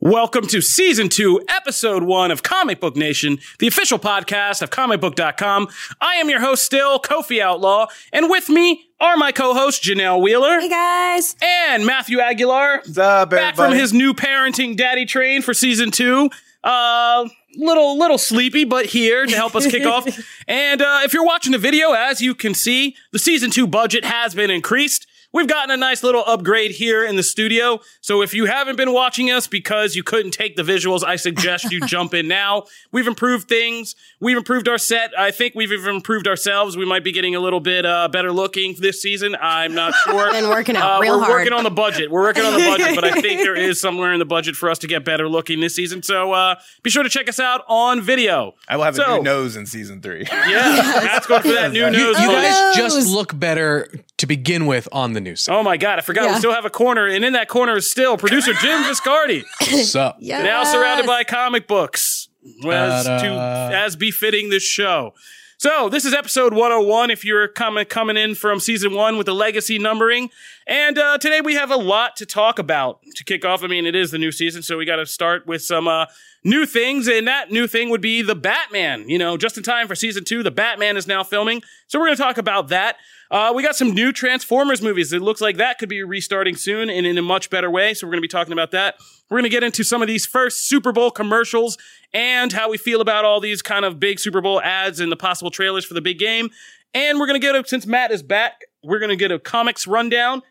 Welcome to season two, episode one of Comic Book Nation, the official podcast of comicbook.com. I am your host still, Kofi Outlaw, and with me are my co-hosts Janelle Wheeler Hey guys. and Matthew Aguilar. What's up, back from his new parenting daddy train for season two. Uh, little little sleepy, but here to help us kick off. And uh, if you're watching the video, as you can see, the season two budget has been increased. We've gotten a nice little upgrade here in the studio. So if you haven't been watching us because you couldn't take the visuals, I suggest you jump in now. We've improved things. We've improved our set. I think we've even improved ourselves. We might be getting a little bit uh, better looking this season. I'm not sure. Been working out Uh, real we're hard. working on the budget. We're working on the budget, but I think there is somewhere in the budget for us to get better looking this season. So uh, be sure to check us out on video. I will have So- a new nose in season three. Yeah, that's going for that new nose. You bump. guys just look better to begin with on the news. Oh my god, I forgot we still have a corner, and in that corner is still producer Jim Viscardi, So, Yes. now surrounded by comic books, as to as befitting this show. So this is episode 101. If you're coming coming in from season one with the legacy numbering, and uh, today we have a lot to talk about to kick off. I mean, it is the new season, so we got to start with some uh, new things, and that new thing would be the Batman. You know, just in time for season two, the Batman is now filming, so we're going to talk about that. Uh, we got some new Transformers movies. It looks like that could be restarting soon and in a much better way. So we're going to be talking about that. We're going to get into some of these first Super Bowl commercials and how we feel about all these kind of big Super Bowl ads and the possible trailers for the big game. And we're going to get a, since Matt is back, we're going to get a comics rundown.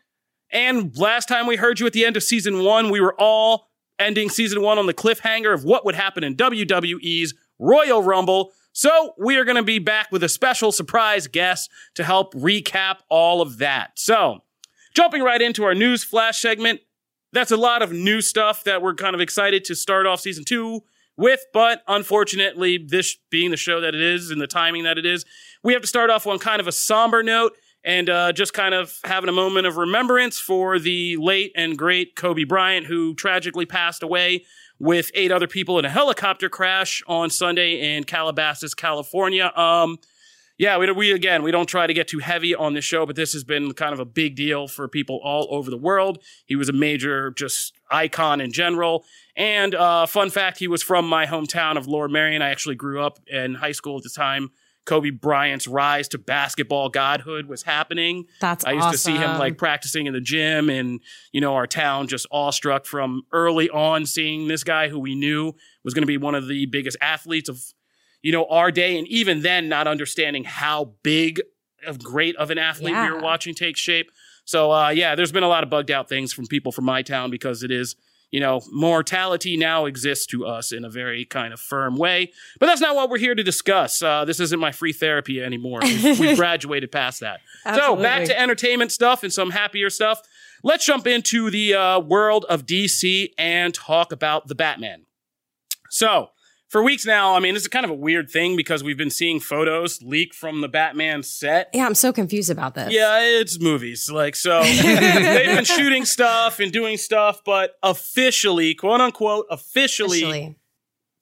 And last time we heard you at the end of season one, we were all ending season one on the cliffhanger of what would happen in WWE's Royal Rumble. So we are going to be back with a special surprise guest to help recap all of that. So jumping right into our news flash segment, that's a lot of new stuff that we're kind of excited to start off season two with, but unfortunately, this being the show that it is and the timing that it is, we have to start off on kind of a somber note and uh, just kind of having a moment of remembrance for the late and great Kobe Bryant, who tragically passed away with eight other people in a helicopter crash on Sunday in Calabasas, California. Um, yeah, we, we again, we don't try to get too heavy on this show, but this has been kind of a big deal for people all over the world. He was a major just icon in general. And uh, fun fact, he was from my hometown of Lower Merion. I actually grew up in high school at the time. Kobe Bryant's rise to basketball godhood was happening. That's I used to see him like practicing in the gym and, you know, our town just awestruck from early on seeing this guy who we knew was going to be one of the biggest athletes of, you know, our day. And even then, not understanding how big of great of an athlete we were watching take shape. So, uh, yeah, there's been a lot of bugged out things from people from my town because it is, you know, mortality now exists to us in a very kind of firm way. But that's not what we're here to discuss. Uh, this isn't my free therapy anymore. We've, we've graduated past that. So back to entertainment stuff and some happier stuff. Let's jump into the uh, world of DC and talk about the Batman. So for weeks now, I mean, this is kind of a weird thing because we've been seeing photos leak from the Batman set. Yeah, I'm so confused about this. Yeah, it's movies. Like, so they've been shooting stuff and doing stuff, but officially, quote unquote, officially, Actually.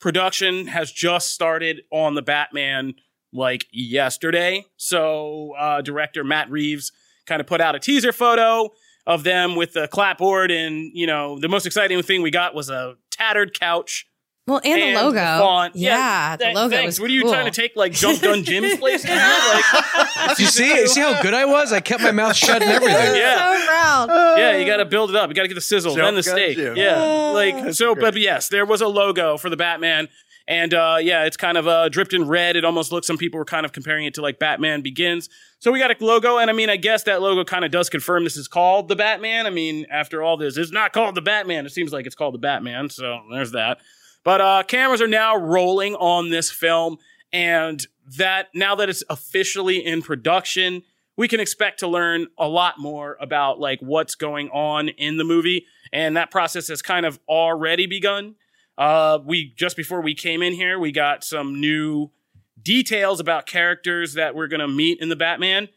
production has just started on the Batman like yesterday. So, uh, director Matt Reeves kind of put out a teaser photo of them with the clapboard. And, you know, the most exciting thing we got was a tattered couch Well, and, and the logo. font. Yeah, the th- logo thanks. was What are you cool. trying to take like Jump Gun Jim's place? here? like, you see, you see how good I was? I kept my mouth shut and everything. Yeah. So proud. yeah, you got to build it up. You got to get the sizzle, Jump then the steak. Jim. Yeah, like so. But yes, there was a logo for the Batman, and uh, yeah, it's kind of uh, dripped in red. It almost looks. Some people were kind of comparing it to like Batman Begins. So we got a logo, and I mean, I guess that logo kind of does confirm this is called the Batman. I mean, after all this, it's not called the Batman. It seems like it's called the Batman. So there's that. But uh, cameras are now rolling on this film, and that now that it's officially in production, we can expect to learn a lot more about like what's going on in the movie, and that process has kind of already begun. Uh, we just before we came in here, we got some new details about characters that we're gonna meet in the Batman.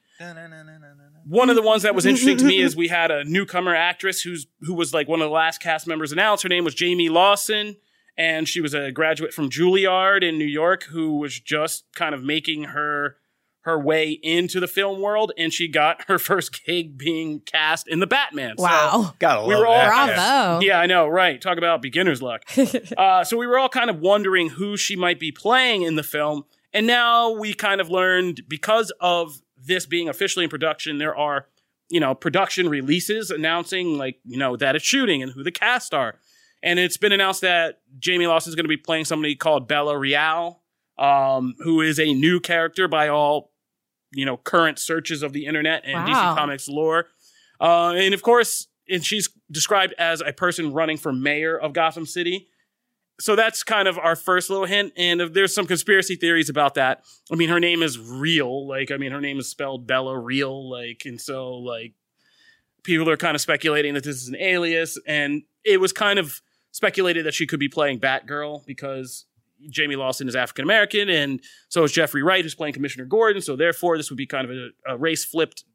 One of the ones that was interesting to me is we had a newcomer actress who's who was like one of the last cast members announced. Her name was Jamie Lawson, and she was a graduate from Juilliard in New York who was just kind of making her her way into the film world, and she got her first gig being cast in the Batman. So- Wow. Gotta We love were all- that. Bravo. yeah, I know, right? Talk about beginner's luck. uh, so we were all kind of wondering who she might be playing in the film, and now we kind of learned because of this being officially in production, there are you know production releases announcing like you know that it's shooting and who the cast are, and it's been announced that Jamie Lawson is going to be playing somebody called Bella Real, um, who is a new character by all you know current searches of the internet and Wow. DC Comics lore. Uh, and of course, and she's described as a person running for mayor of Gotham City. So that's kind of our first little hint. And if there's some conspiracy theories about that. I mean, her name is real. Like, I mean, her name is spelled Bella Real. Like, and so like people are kind of speculating that this is an alias. And it was kind of speculated that she could be playing Batgirl because Jamie Lawson is African American, and so is Jeffrey Wright, who's playing Commissioner Gordon. So therefore, this would be kind of a, a race flipped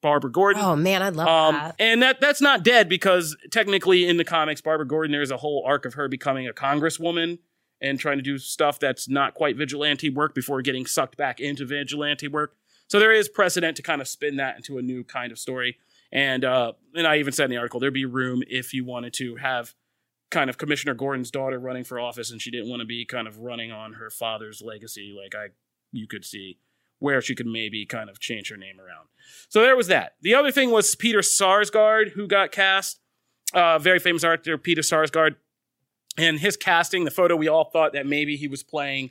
Barbara Gordon. Oh man, I love Um, that. and that that's not dead because technically in the comics, Barbara Gordon, there's a whole arc of her becoming a congresswoman and trying to do stuff that's not quite vigilante work before getting sucked back into vigilante work. So there is precedent to kind of spin that into a new kind of story. And uh, and I even said in the article there'd be room if you wanted to have kind of Commissioner Gordon's daughter running for office and she didn't want to be kind of running on her father's legacy. Like I, you could see where she could maybe kind of change her name around. So there was that. The other thing was Peter Sarsgaard, who got cast. Uh, very famous actor, Peter Sarsgaard. And his casting, the photo, we all thought that maybe he was playing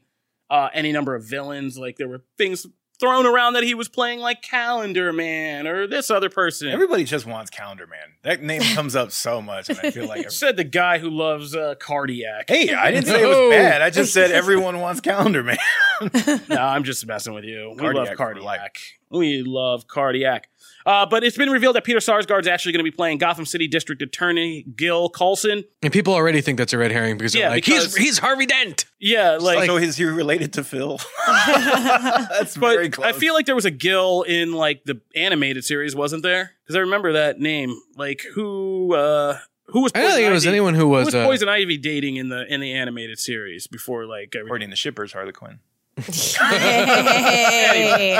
uh, any number of villains. Like there were things thrown around that he was playing like Calendar Man or this other person. Everybody just wants Calendar Man. That name comes up so much, and I feel like. You said the guy who loves uh, cardiac. Hey, I didn't say it was bad. I just said everyone wants Calendar Man. no, I'm just messing with you. We Cardiac love for cardiac. life. We love cardiac. Uh, but it's been revealed that Peter Sarsgaard's actually going to be playing Gotham City District Attorney Gil Colson. And people already think that's a red herring because Yeah, they're like, because- he's he's Harvey Dent. Yeah, like, so is he related to Phil? That's but very close. I feel like there was a Gil in like the animated series, wasn't there? Because I remember that name. Like who? uh Who was? I don't think it was anyone who Who was. was uh, Poison Ivy dating in the in the animated series before like everything? according to shippers, Harley Quinn. Hey,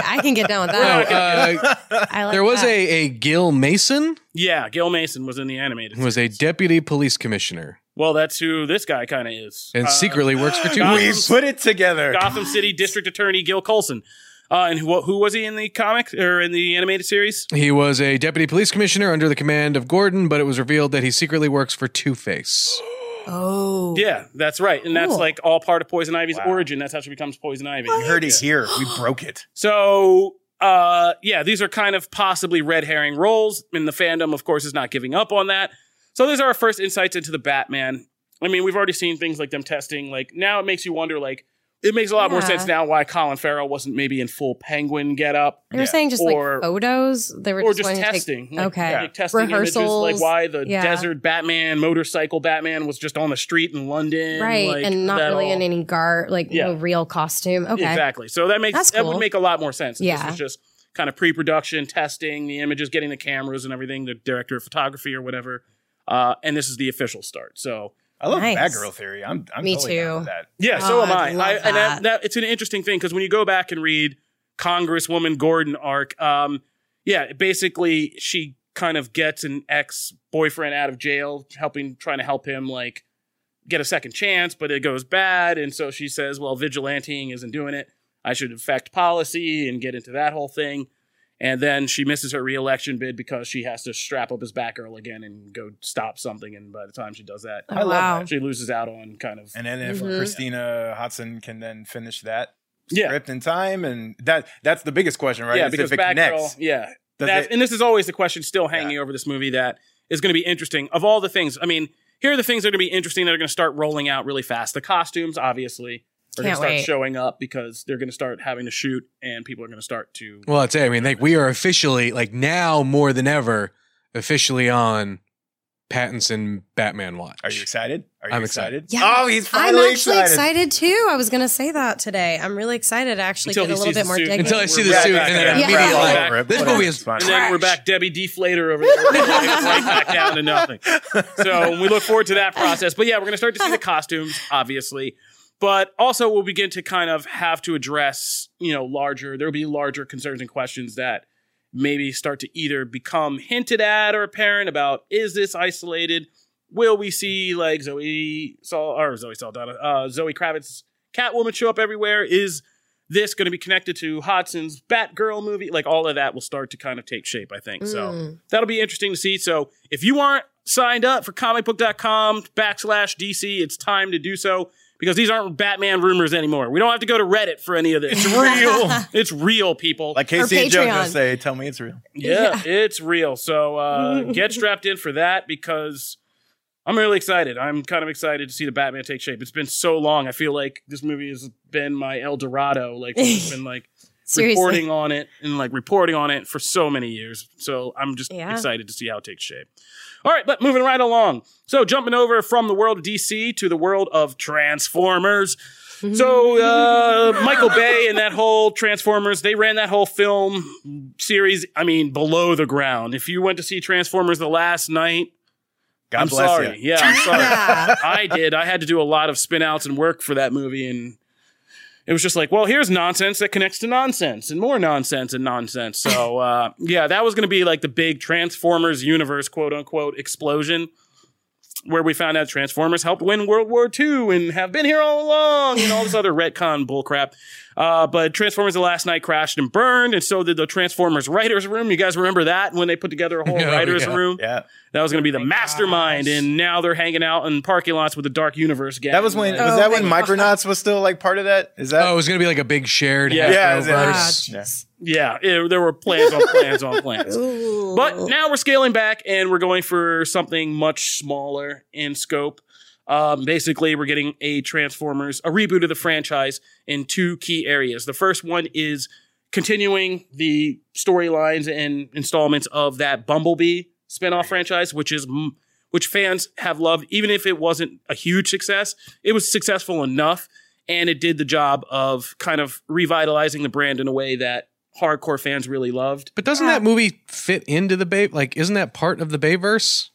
I can get down with no, that. uh, I like there was that. a, a Gil Mason Yeah, Gil Mason was in the animated. who was a deputy police commissioner well, that's who this guy kind of is. and Uh, secretly works for two Gotham- we put it together. Gotham City District Attorney Gil Colson. Uh, and who, who was he in the comic or in the animated series? He was a deputy police commissioner under the command of Gordon, but it was revealed that he secretly works for Two Face. Oh. Yeah, that's right. And that's Cool. like all part of Poison Ivy's Wow. origin. That's how she becomes Poison Ivy. You heard it here. We broke it. So, uh, yeah, these are kind of possibly red herring roles. And the fandom, of course, is not giving up on that. So, these are our first insights into the Batman. I mean, we've already seen things like them testing. Like, now it makes you wonder, like, it makes a lot more sense now why Colin Farrell wasn't maybe in full penguin getup. They were Yeah. saying just Or- like photos. They were or just, just wanting to take- testing. Like, okay. like testing images, Rehearsals. like why the Yeah. desert Batman, motorcycle Batman was just on the street in London, right, like, and not really all- in any guard, like Yeah. no real costume. Okay. Exactly. So that makes That's that would make a lot more sense. Yeah. This was just kind of pre-production, testing the images, getting the cameras and everything, the director of photography or whatever. Uh, and this is the official start. So I love Nice. Batgirl theory. I'm, I'm Me totally down too. with that. yeah, Oh, so am I I. love I and that, that. that it's an interesting thing because when you go back and read Congresswoman Gordon arc, um, yeah, basically she kind of gets an ex boyfriend out of jail, helping trying to help him like get a second chance, but it goes bad. And so she says, well, vigilanting isn't doing it. I should affect policy and get into that whole thing. And then she misses her reelection bid because she has to strap up his back Batgirl again and go stop something. And by the time she does that, Oh, I love wow. that. she loses out on kind of And then if Mhm. Christina Hodson can then finish that yeah, script in time, and that that's the biggest question, right? yeah, Is because if it Batgirl, connects. yeah, That's, it- and this is always the question still hanging over this movie that is going to be interesting. Of all the things, I mean, here are the things that are going to be interesting that are going to start rolling out really fast. The costumes, obviously, are going to start wait. showing up because they're going to start having to shoot, and people are going to start to. Well, I'd say, I mean, like we are officially, like now more than ever, officially on Pattinson Batman watch. Are you excited? Are you I'm excited? excited. Yeah. Oh, he's I'm actually excited. too. I was going to say that today. I'm really excited to actually Until get a little bit more suit. digging. Until I see the suit, back, and then yeah. Yeah. immediately Yeah. like, Over this Whatever, movie is it's fine. And then we're back Debbie Deflator over there, right, right back down to nothing. So we look forward to that process. But yeah, we're going to start to see the costumes, obviously. But also, we'll begin to kind of have to address, you know, larger, there'll be larger concerns and questions that maybe start to either become hinted at or apparent about is this isolated? Will we see like Zoe Sal or Zoe Saldana, uh, Zoe Kravitz, Catwoman show up everywhere? Is this going to be connected to Hodson's Batgirl movie? Like all of that will start to kind of take shape, I think. So Mm. that'll be interesting to see. So if you aren't signed up for comicbook.com backslash DC, it's time to do so because these aren't Batman rumors anymore. We don't have to go to Reddit for any of this. It's real. it's real, people. Like Casey and Joe just say, "Tell me it's real." yeah, it's real. So uh, get strapped in for that because I'm really excited. I'm kind of excited to see the Batman take shape. It's been so long. I feel like this movie has been my El Dorado. Like it's been like reporting on it and like reporting on it for so many years. So I'm just Yeah. excited to see how it takes shape. All right, but moving right along. So jumping over from the world of DC to the world of Transformers. So uh, Michael Bay and that whole Transformers, they ran that whole film series. I mean, below the ground. If you went to see Transformers the last Knight, God I'm bless sorry. you. Yeah, I'm sorry. I did. I had to do a lot of spin outs and work for that movie, and it was just like, well, here's nonsense that connects to nonsense, and more nonsense and nonsense. So, uh, yeah, that was going to be like the big Transformers universe, quote unquote, explosion, where we found out Transformers helped win World War II and have been here all along, and all this other retcon bullcrap. Uh, but Transformers the last Knight crashed and burned, and so did the Transformers writers room. You guys remember that when they put together a whole Oh, writers yeah. room? Yeah, That was going to be the Thank mastermind, gosh. and now they're hanging out in parking lots with the Dark Universe gang. that was when. Oh was that when Micronauts was still like part of that? Is that? Oh, it was going to be like a big shared Yeah. Yeah, is it- Ah, Hasbroverse. Yeah. it- there were plans on plans on plans. Ooh. But now we're scaling back, and we're going for something much smaller in scope. Um, basically, we're getting a Transformers, a reboot of the franchise in two key areas. The first one is continuing the storylines and installments of that Bumblebee spinoff franchise, which is which fans have loved, even if it wasn't a huge success. It was successful enough, and it did the job of kind of revitalizing the brand in a way that hardcore fans really loved. But doesn't that movie fit into the Bay? Like, isn't that part of the Bayverse?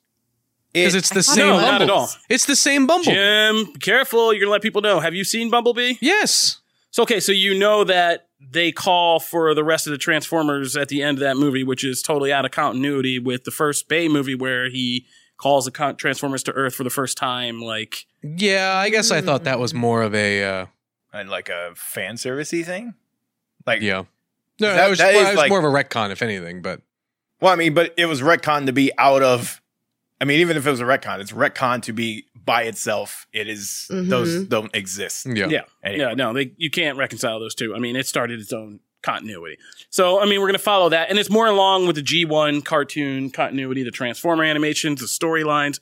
Because it's the same it was. No, not at all. It's the same Bumble. Jim, be careful. You're gonna let people know. Have you seen Bumblebee? Yes. So okay, so you know that they call for the rest of the Transformers at the end of that movie, which is totally out of continuity with the first Bay movie where he calls the con- Transformers to Earth for the first time. Like, Yeah, I guess I thought that was more of a uh, And like a fan servicey thing. Like, yeah. No, That- that, was, that well, is it was like- more of a retcon, if anything. But well, I mean, but it was retcon to be out of. I mean, even if it was a retcon, it's retcon to be by itself. It is- Mhm. those don't exist. yeah, yeah, Anyway. yeah, no, they, you can't reconcile those two. I mean, it started its own continuity. So, I mean, we're gonna follow that, and it's more along with the G1 cartoon continuity, the Transformer animations, the storylines,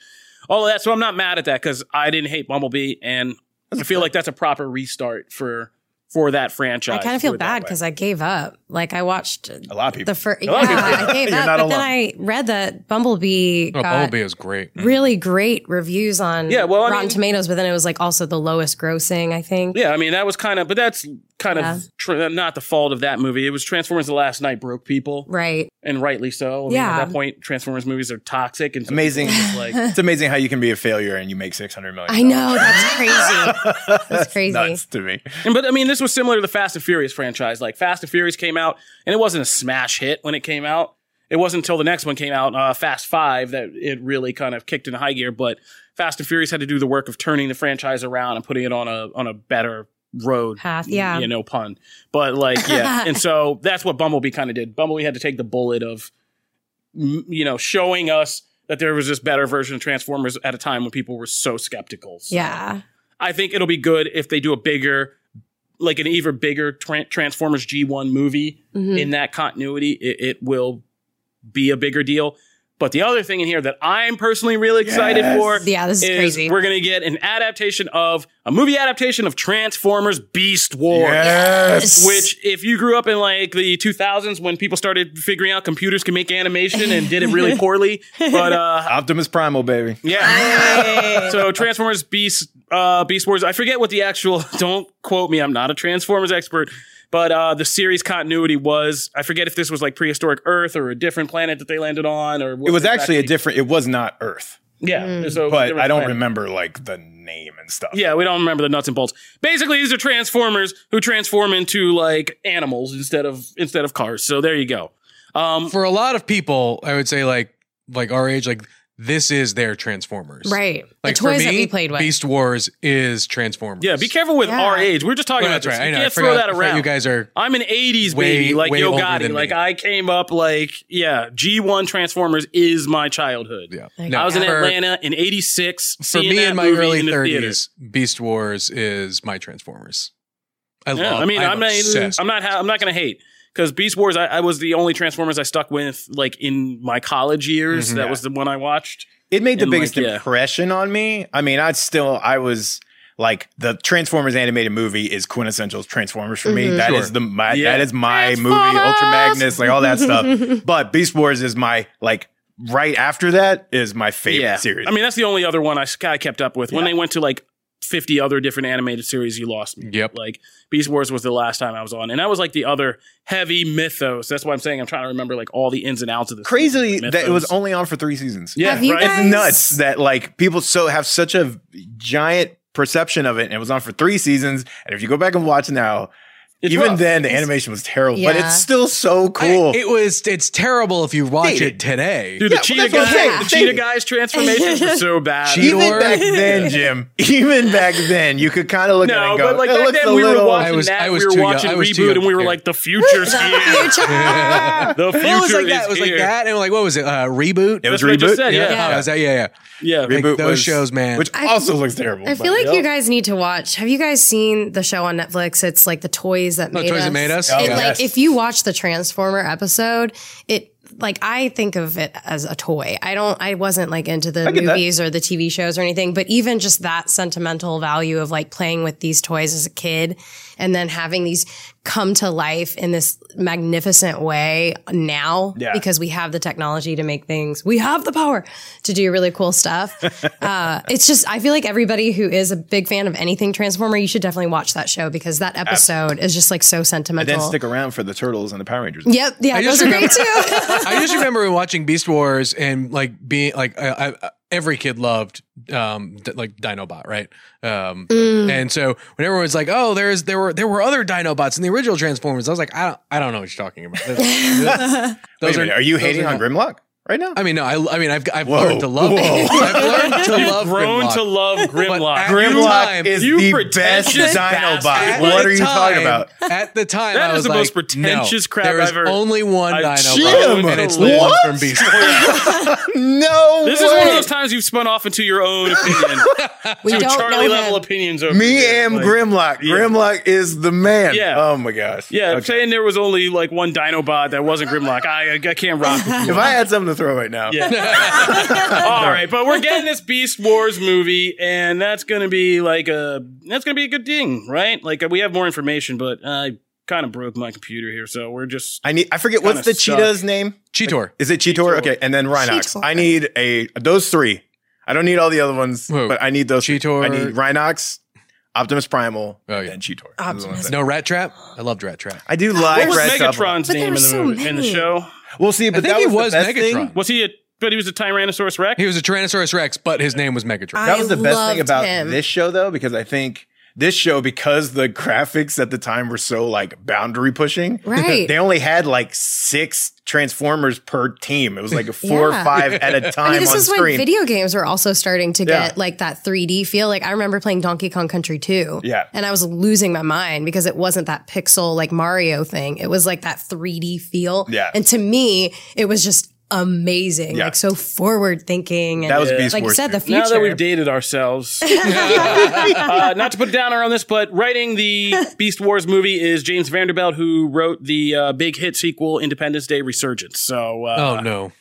all of that. So, I'm not mad at that because I didn't hate Bumblebee, and I feel like that's a proper restart for for that franchise. I kind of feel Put it that bad because I gave up. Like I watched A lot of people. the first. A Yeah, of people. I gave You're up. not But then. I read that Bumblebee oh, got Bumblebee is great. Mm-hmm. really great reviews on Yeah, well, I Rotten mean- Tomatoes, but then it was like also the lowest grossing. I think. Yeah, I mean that was kind of, but that's kind Yeah. of tr- not the fault of that movie. It was Transformers: The Last Knight broke people, Right. and rightly so. I mean, Yeah. at that point, Transformers movies are toxic and Amazing. people like it's amazing how you can be a failure and you make six hundred million. I know that's crazy. That's crazy. Nuts to me. And, but I mean, this was similar to the Fast and Furious franchise. Like Fast and Furious came out, and it wasn't a smash hit when it came out, it wasn't until the next one came out, uh, Fast Five, that it really kind of kicked into high gear. But Fast and Furious had to do the work of turning the franchise around and putting it on a on a better road Path, yeah. you know pun but like yeah and so that's what bumblebee kind of did bumblebee had to take the bullet of you know showing us that there was this better version of transformers at a time when people were so skeptical So Yeah. i think it'll be good if they do a bigger like an even bigger tra- transformers g1 movie Mhm. in that continuity it, it will be a bigger deal but the other thing in here that i'm personally really excited Yes. for Yeah, this is, is crazy. we're gonna get an adaptation of a movie adaptation of Transformers Beast Wars. Yes. Which, if you grew up in like the 2000s when people started figuring out computers can make animation and did it really poorly, but uh, Optimus Primal, baby. yeah. so Transformers Beast uh, Beast Wars. I forget what the actual. Don't quote me. I'm not a Transformers expert. But uh, the series continuity was I forget if this was like prehistoric Earth or a different planet that they landed on or what It was actually a different. It was not Earth, yeah. so but I don't planet. remember like the name and stuff. Yeah, we don't remember the nuts and bolts. Basically, these are transformers who transform into like animals instead of instead of cars. So there you go. Um, For a lot of people, I would say like like our age, like this is their Transformers. right. Like the toys for me, that we played with. Beast Wars is Transformers. yeah, be careful with Yeah. our age. We're just talking Well, about that's this. right. I You know. Can't forgot, throw that around. You guys are I'm an '80s Way- baby, like way Yo older Gotti. Like me. I came up like yeah, G1 Transformers is my childhood. yeah. Like, No, I was in Atlanta in '86. For me in my early 30s, Beast Wars is my Transformers. I Yeah, love. I mean, I'm not, obsessed I'm not, ha- I'm not going to hate because Beast Wars. I, I was the only Transformers I stuck with, like in my college years. Mhm. that Yeah. was the one I watched. It made the And, biggest like, yeah. impression on me. I mean, I still I was like the Transformers animated movie is quintessential Transformers for me. Mhm. That Sure. is the my, Yeah. that is my movie, Ultra Magnus, like all that stuff. But Beast Wars is my like right after that is my favorite series. I mean, that's the only other one I, s- I kept up with. When Yeah. they went to like 50 other different animated series, you lost me. Yep. Like Beast Wars was the last time I was on, and that was like the other heavy mythos. That's why I'm saying I'm trying to remember like all the ins and outs of this. crazy that it was only on for three seasons. Yeah, right. guys- It's nuts that like people so have such a giant perception of it and it was on for three seasons. And if you go back and watch now, It's even rough. then the animation was terrible, but it's still so I- cool. it was. It's terrible if you watch Dated. it today. Dude, Yeah, the cheetah well, that's what I'm guy, saying. the cheetah guy's transformations were so bad. Cheetah even back then, Jim, even back then, you could kind of look at it and go, but like "That back then a we were little- watching I was- that. I was we were too young- watching I was too reboot, young and we were like, the future's here. the future Well, it was like is that. It was like that, and like what was it? Uh, reboot. It was That's what I just reboot. said, yeah. Oh, is that yeah, yeah. Yeah, Reboot those shows, man. which also looks terrible. I feel like you guys need to watch. Have you guys seen the show on Netflix? It's like the toys that Oh, made Toys us. That Made Us? It, Oh, like if you watch the Transformer episode, it like I think of it as a toy. I don't. I wasn't like into the get that. movies or the TV shows or anything, but even just that sentimental value of like playing with these toys as a kid and then having these come to life in this magnificent way now Yeah. because we have the technology to make things. We have the power to do really cool stuff. uh, it's just I feel like everybody who is a big fan of anything Transformer, you should definitely watch that show because that episode is just like so sentimental. didn't stick around for the turtles and the Power Rangers. Yep, yeah, those are great too. I just remember watching Beast Wars and like being like I, I, every kid loved um d- like Dinobot, right? Um, Mm. and so when everyone was like, "Oh, there's there were there were other Dinobots in the original Transformers," I was like, "I don't I don't know what you're talking about." Those- Wait those a minute, are, you hating are on not- Grimlock right now? I mean, no, I, I mean, I've I've Whoa. learned to love. Whoa. I've learned to You've love grown Grimlock. to love Grimlock. Grimlock time, is you the pretentious best bastard. Dinobot. At What are you talking about? At the time, That I is was the like, most pretentious no, crap There is I've ever- only one I've- Dinobot, Jim, and it's the one from Beast. No, This is one of those times you've spun off into your own opinion. we to don't Charlie know level him. opinions over Me here. and Like, Grimlock. Yeah. Grimlock is the man. Yeah. Oh my gosh. Yeah, Okay. saying there was only like one Dinobot that wasn't Grimlock. I, I can't rock. If I had something to throw right now, Yeah. All right, but we're getting this Beast Wars movie, and that's gonna be like a that's gonna be a good thing, right? Like we have more information, but I kind of broke my computer here, so we're just I need. I forget what's the suck. cheetah's name. Cheetor. Is it Cheetor? Cheetor. Okay, and then Rhinox. Cheetor. I need a those three. I don't need all the other ones, Who? but I need those. three. Cheetor. I need Rhinox, Optimus Primal, Oh, yeah. and Cheetor. Optimus. Those are the ones No Rat Trap. I loved Rat Trap. I do what like was Red Top. Megatron's But name in were the so in the show? We'll see, but think that he was, was Megatron. thing. Was he a but he was a Tyrannosaurus Rex? He was a Tyrannosaurus Rex, but his name was Megatron. I That was the best thing about him. this show, though, because I think this show because the graphics at the time were so like boundary pushing. Right. they only had like six Transformers per team. It was like four or five at a time I mean, this on is when video games were also starting to Yeah. get like that 3D feel. Like I remember playing Donkey Kong Country 2. Yeah. And I was losing my mind because it wasn't that pixel like Mario thing. It was like that 3D feel. Yeah. And to me, it was just amazing. Yeah. Like so forward thinking. And That was Beast like you Wars said, the future. Now that we've dated ourselves, uh, not to put a downer on this, but writing the Beast Wars movie is James Vanderbilt, who wrote the uh, big hit sequel Independence Day Resurgence. So, uh, Oh no.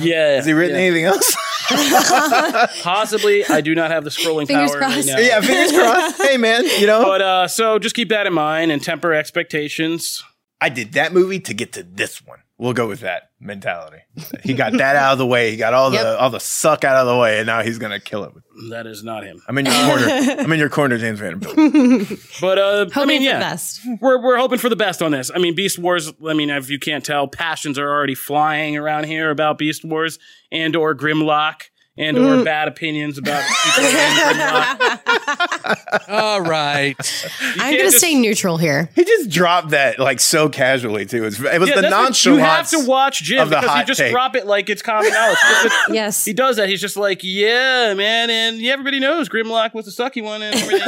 yeah, Has he written anything else? possibly. I do not have the scrolling Fingers power crossed. right now. yeah, fingers crossed. Hey man, you know But uh, so just keep that in mind and temper expectations. I did that movie to get to this one. We'll go with that mentality. He got that out of the way. He got all the Yep. all the suck out of the way, and now he's gonna kill it. That is not him. I'm in your corner. I'm in your corner, James Vanderbilt. But uh, I mean, yeah, the best. we're we're hoping for the best on this. I mean, Beast Wars. I mean, if you can't tell, passions are already flying around here about Beast Wars and or Grimlock and or Mm. bad opinions about people. All right. You I'm going to stay neutral here. He just dropped that like so casually too. It was, it was Yeah, the that's what- nonchalance. You have to watch Jim because he just take. drop it like it's common knowledge. Yes. He does that. He's just like, yeah, man, and yeah, everybody knows Grimlock was the sucky one, and everything.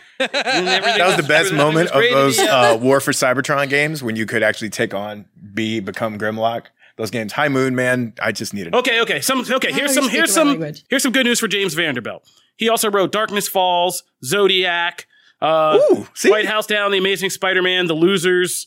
That was the best moment of those uh, War for Cybertron games when you could actually take on B, become Grimlock. Those games, High Moon, man, I just needed. Okay, okay. Some okay. Here's some here's some language. here's some good news for James Vanderbilt. He also wrote Darkness Falls, Zodiac, uh, Ooh, see? White House Down, The Amazing Spider-Man, The Losers.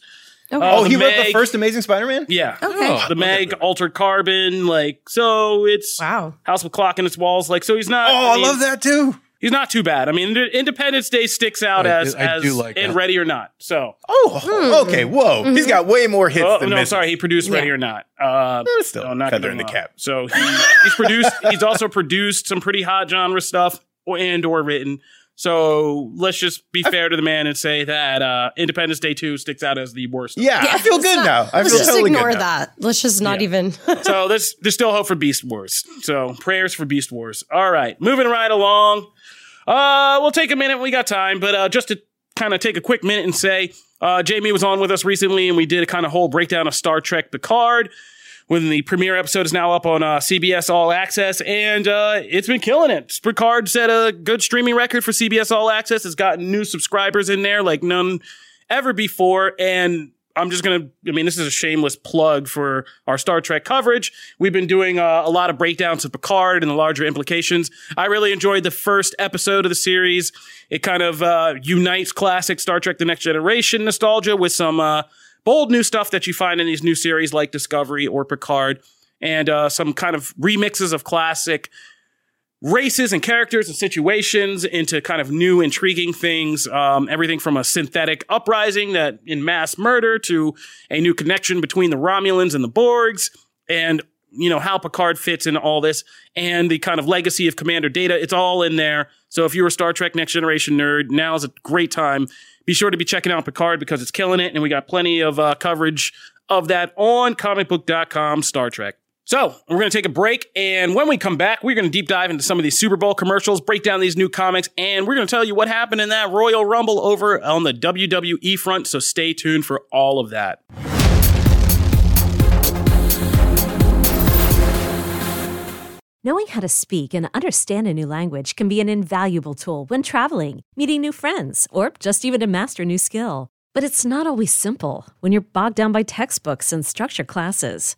Okay. uh, Oh, the he wrote the first Amazing Spider-Man. Yeah, Okay. Oh, the Meg, Altered Carbon, like so. It's Wow. House with Clock in its walls, like so. He's not. Oh, I mean, love that too. He's not too bad. I mean, Independence Day sticks out I- as I as do like in that. Ready or Not. So, Oh, okay. Whoa, he's got way more hits oh than no, misses. sorry, he produced Ready Yeah. or Not. Uh, Eh, still no, not feather gonna in the cap. So he, he's produced. he's also produced some pretty hot genre stuff and or written. So let's just be fair to the man and say that uh, Independence Day two sticks out as the worst. Yeah, I feel let's good not- now. I Let's feel just totally ignore good now. that. Let's just not Yeah. even. So there's there's still hope for Beast Wars. So prayers for Beast Wars. All right, moving right along. Uh, we'll take a minute. We got time, but uh, just to kind of take a quick minute and say, uh, Jamie was on with us recently, and we did a kind of whole breakdown of Star Trek Picard. When the premiere episode is now up on uh, CBS All Access, and uh, it's been killing it. Picard set a good streaming record for CBS All Access. It's gotten new subscribers in there like none ever before. And I'm just gonna, I mean, this is a shameless plug for our Star Trek coverage. We've been doing uh, a lot of breakdowns of Picard and the larger implications. I really enjoyed the first episode of the series. It kind of uh, unites classic Star Trek: The Next Generation nostalgia with some uh, bold new stuff that you find in these new series like Discovery or Picard, and uh, some kind of remixes of classic races and characters and situations into kind of new intriguing things. Um, everything from a synthetic uprising that in mass murder to a new connection between the romulans and the borgs and you know how picard fits in all this and the kind of legacy of commander data. It's all in there. So if you're a star trek next generation nerd now is a great time. Be sure to be checking out picard because it's killing it and we got plenty of uh, coverage of that on comicbook.com star trek so we're going to take a break, and when we come back, we're going to deep dive into some of these Super Bowl commercials, break down these new comics, and we're going to tell you what happened in that Royal Rumble over on the WWE front. So stay tuned for all of that. Knowing how to speak and understand a new language can be an invaluable tool when traveling, meeting new friends, or just even to master a new skill. But it's not always simple when you're bogged down by textbooks and structure classes.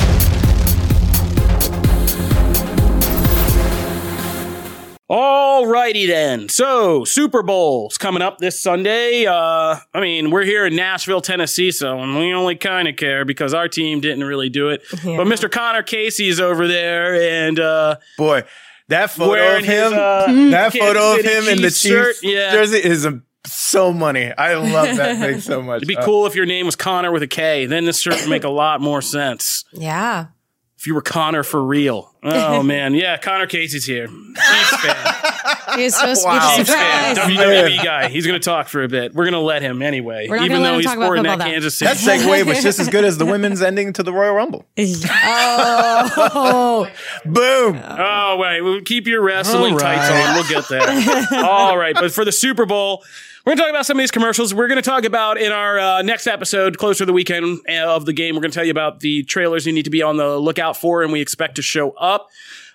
Alrighty then. So Super Bowl's coming up this Sunday. Uh, I mean, we're here in Nashville, Tennessee, so we only kind of care because our team didn't really do it. But Mr. Connor Casey's over there, and uh, Boy, that photo of him, his, uh, that Kansas photo of City him in the Chiefs shirt, yeah. jersey is a, so money. I love that thing so much. it'd be Uh, cool if your name was Connor with a K. Then this shirt would make a lot more sense. Yeah. If you were Connor for real. Oh man, yeah, Connor Casey's here. Chiefs fan. He was supposed Wow. to be Chiefs the fan. surprise. WWE oh, guy. He's going to talk for a bit. We're going to let him anyway. We're not even gonna let though him he's talk about supporting that though. Kansas City. That segue was just as good as the women's ending to the Royal Rumble. Oh, Boom. Oh, wait. Well, keep your wrestling All tights on. We'll get there. All right. But for the Super Bowl, we're going to talk about some of these commercials. We're going to talk about in our uh, next episode, closer to the weekend uh, of the game, we're going to tell you about the trailers you need to be on the lookout for and we expect to show up.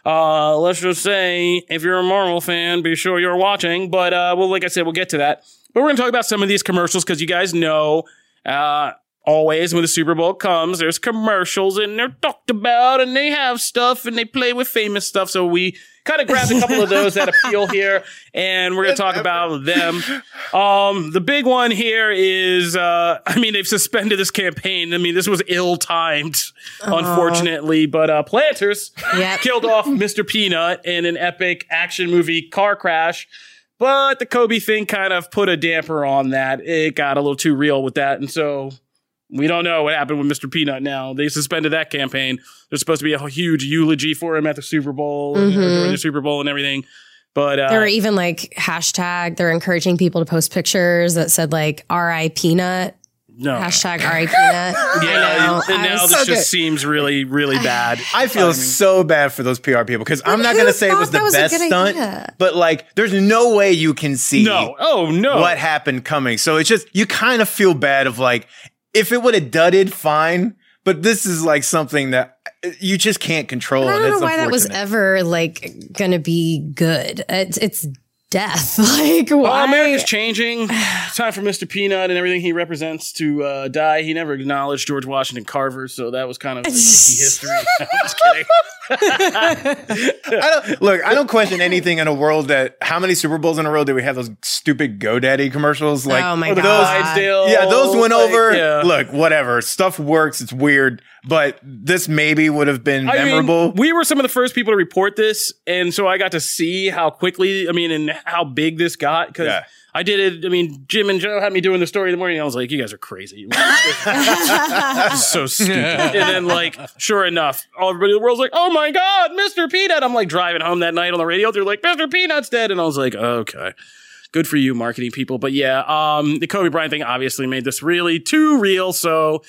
Uh, let's just say, if you're a Marvel fan, be sure you're watching. But, uh, well, like I said, we'll get to that. But we're going to talk about some of these commercials because you guys know, uh, always when the Super Bowl comes, there's commercials and they're talked about and they have stuff and they play with famous stuff. So we kind of grabbed a couple of those that appeal here and we're going to talk about them. Um, the big one here is, uh, I mean, they've suspended this campaign. I mean, this was ill timed, unfortunately, but, uh, Planters Yep. killed off Mr. Peanut in an epic action movie car crash. But the Kobe thing kind of put a damper on that. It got a little too real with that. And so we don't know what happened with Mr. Peanut now. They suspended that campaign. There's supposed to be a huge eulogy for him at the Super Bowl, and during the Super Bowl and everything. But uh, There were even like hashtag, they're encouraging people to post pictures that said like RI Peanut, no. hashtag RI Peanut. Yeah, and now this Okay. just seems really, really bad. I feel so bad for those PR people because I'm not going to say it was the was best stunt, idea? but like, there's no way you can see No. Oh, no. what happened coming. So it's just, you kind of feel bad of like, if it would have dudded, fine. But this is like something that uh, you just can't control. I don't know why that was ever like gonna be good. It's, it's death. like Well, why? America's changing. It's time for Mr. Peanut and everything he represents to uh, die. He never acknowledged George Washington Carver, so that was kind of like, history. I'm just kidding. I don't look. I don't question anything in a world that. How many Super Bowls in a row did we have those stupid GoDaddy commercials? Like, oh my Or the god! Clydesdale. yeah, those went like, over. yeah. Look, whatever. Stuff works. It's weird, but this maybe would have been I mean, memorable. we were some of the first people to report this, and so I got to see how quickly, I mean, and how big this got because Yeah. I did it. I mean, Jim and Joe had me doing the story in the morning. I was like, "You guys are crazy, so stupid." and then, like, sure enough, all everybody in the world's like, "Oh my god, Mr. Peanut!" I'm like driving home that night on the radio. They're like, "Mr. Peanut's dead," and I was like, "Okay." Good for you, marketing people. But yeah, um, the Kobe Bryant thing obviously made this really too real. So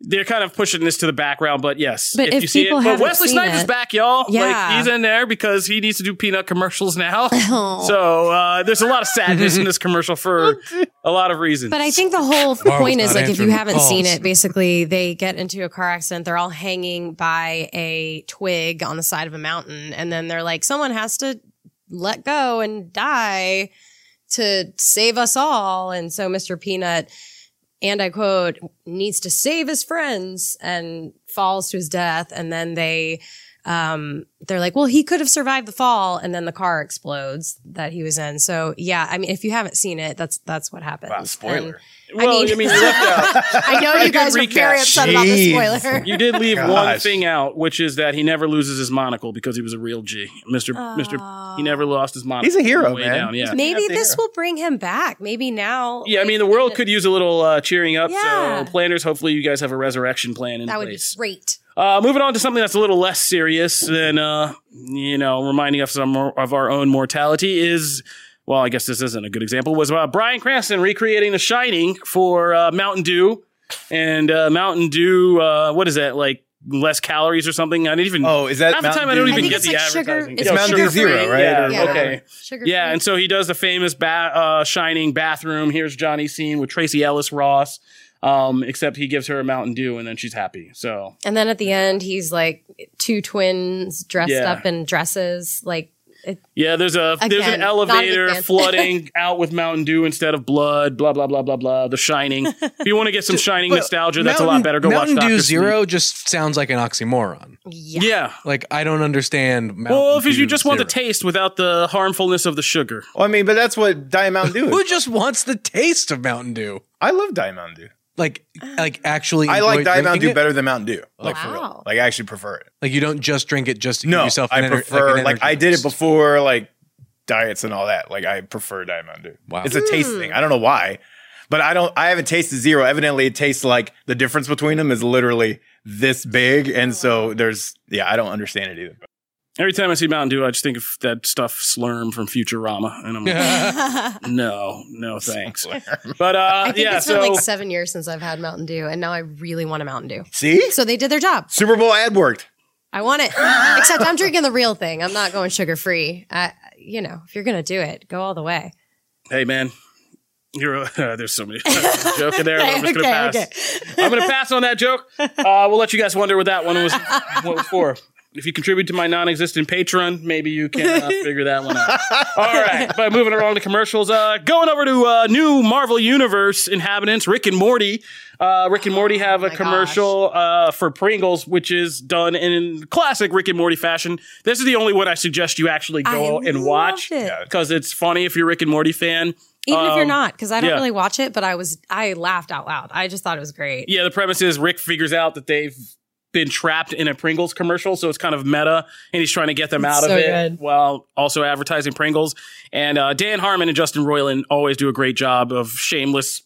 they're kind of pushing this to the background. But yes, But if you see it, but Wesley Snipes is back, y'all. Yeah. Like he's in there because he needs to do peanut commercials now. So uh, there's a lot of sadness in this commercial for a lot of reasons. But I think the whole Marvel's point is like if you haven't seen it, basically they get into a car accident. They're all hanging by a twig on the side of a mountain, and then they're like, someone has to let go and die to save us all. And so Mr. Peanut, and I quote, needs to save his friends and falls to his death. And then they, um, they're like, well, he could have survived the fall, and then the car explodes that he was in. So yeah, I mean, if you haven't seen it, that's that's what happens. Wow, spoiler. And- well, I mean, mean- you left out. I know you guys are recap. very upset about the spoiler. You did leave one thing out, which is that he never loses his monocle because he was a real G. Mister Mister, he never lost his monocle. He's a hero, way man. Down. Yeah, Maybe this hero. will bring him back. Maybe now. yeah. I mean, the world could use a little uh, cheering up. Yeah. So, Planters, hopefully, you guys have a resurrection plan in That would be place. great. Uh, moving on to something that's a little less serious than, uh, you know, reminding us of, our- of our own mortality is, well, I guess this isn't a good example, was uh, Bryan Cranston recreating The Shining for uh, Mountain Dew. And uh, Mountain Dew, uh, what is that, like less calories or something? I didn't even. Oh, is that half the Mountain time I don't even I get the like sugar- advertising. it's Yeah, Mountain Dew. Zero, right? Yeah, Yeah. okay. Sugar Yeah, free. and so he does the famous ba- uh, Shining bathroom. Here's Johnny scene with Tracee Ellis Ross. Um, except he gives her a Mountain Dew and then she's happy. So And then at the end, he's like two twins dressed Yeah. up in dresses. Like It, Yeah, there's a there's an not a big elevator flooding out with Mountain Dew instead of blood. Blah blah blah blah blah. The Shining. If you want to get some Shining But nostalgia, that's a lot better. Go Mountain watch Dew Doctor Zero just sounds like an oxymoron. yeah. Yeah. Like I don't understand. Mountain Well, if you Dew just want the taste without the harmfulness of the sugar. Well, I mean, but that's what Diet Mountain Dew Who just wants the taste of Mountain Dew? I love Diet Mountain Dew. Like, ah. like actually, I enjoy like Diet Mountain drinking Dew it? better than Mountain Dew. Like for Wow. real. Like I actually prefer it. Like you don't just drink it just to No, give yourself. I an ener- prefer an like, energy I did it boost. before like diets and all that. Like I prefer Diet Mountain Dew. Wow. It's a taste hmm. thing. I don't know why, but I don't. I haven't tasted zero. Evidently, it tastes like the difference between them is literally this big, and oh, so there's yeah. I don't understand it either. Every time I see Mountain Dew, I just think of that stuff Slurm from Futurama, and I'm like, no, no thanks. But uh, I think yeah, it's so been like seven years since I've had Mountain Dew, and now I really want a Mountain Dew. See, So they did their job. Super Bowl ad worked. I want it. Except I'm drinking the real thing. I'm not going sugar free. I, you know, if you're gonna do it, go all the way. hey man, you're uh, there's so many joke in there. but I'm just gonna Okay, pass. I'm gonna pass on that joke. Uh, we'll let you guys wonder what that one was what was for. If you contribute to my non-existent Patreon, maybe you can uh, figure that one out. All right, but moving along to commercials. Uh, going over to uh, new Marvel Universe inhabitants, Rick and Morty. Uh, Rick and Morty have a Oh my commercial uh, for Pringles, which is done in classic Rick and Morty fashion. This is the only one I suggest you actually go I and watch loved it. because it's funny if you're a Rick and Morty fan. Even if you're Um, not, because I don't yeah. really watch it, but I was I laughed out loud. I just thought it was great. Yeah, the premise is Rick figures out that they've been trapped in a Pringles commercial, so it's kind of meta, and he's trying to get them out of it good. while also advertising Pringles. And uh, Dan Harmon and Justin Roiland always do a great job of shameless,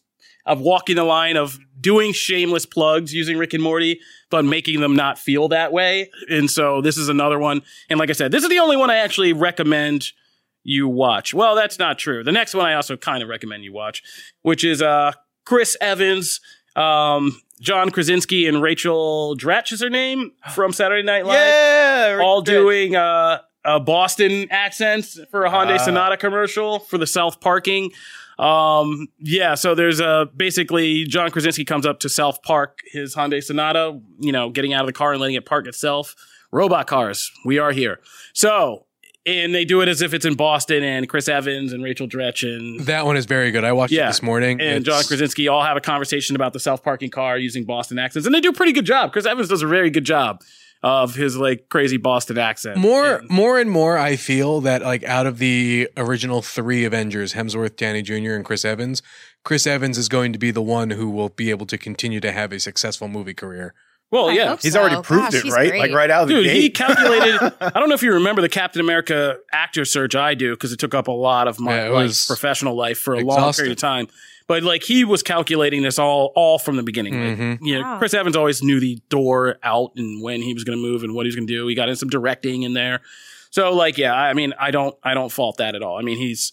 of walking the line of doing shameless plugs using Rick and Morty, but making them not feel that way. And so this is another one. And like I said, this is the only one I actually recommend you watch. Well, that's not true. The next one I also kind of recommend you watch, which is uh Chris Evans, um, John Krasinski, and Rachel Dratch is her name from Saturday Night Live. Yeah, all doing uh, uh Boston accents for a Hyundai Ah. Sonata commercial for the South Parking. Um, yeah, so there's uh basically John Krasinski comes up to South Park his Hyundai Sonata, you know, getting out of the car and letting it park itself. Robot cars, we are here. So, and they do it as if it's in Boston, and Chris Evans and Rachel Dratch and That one is very good. I watched Yeah. it this morning. and John It's- Krasinski all have a conversation about the self parking car using Boston accents, and they do a pretty good job. Chris Evans does a very good job of his like crazy Boston accent. More, And- more and more, I feel that like out of the original three Avengers, Hemsworth, Downey Jr., and Chris Evans, Chris Evans is going to be the one who will be able to continue to have a successful movie career. Well, I yeah, hope He's so. already proved Gosh, it, right? great. Like right out of the Dude, gate. he calculated. I don't know if you remember the Captain America actor search I do because it took up a lot of my Yeah, like, professional life for a long period of time. But like he was calculating this all all from the beginning. Like, Mhm. you know, Wow. Chris Evans always knew the door out and when he was going to move and what he was going to do. He got in some directing in there. So like, yeah, I mean, I don't I don't fault that at all. I mean, he's.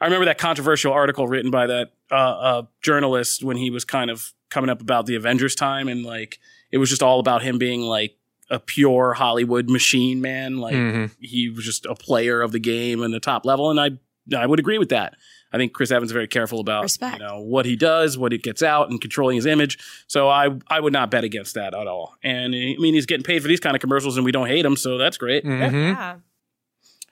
I remember that controversial article written by that uh, uh, journalist when he was kind of coming up about the Avengers time and like it was just all about him being like a pure Hollywood machine man. Like Mhm. he was just a player of the game and the top level. And I, I would agree with that. I think Chris Evans is very careful about Respect. you know what he does, what he gets out, and controlling his image. So I, I would not bet against that at all. And I mean, he's getting paid for these kind of commercials, and we don't hate him, so that's great. Mhm. Yeah.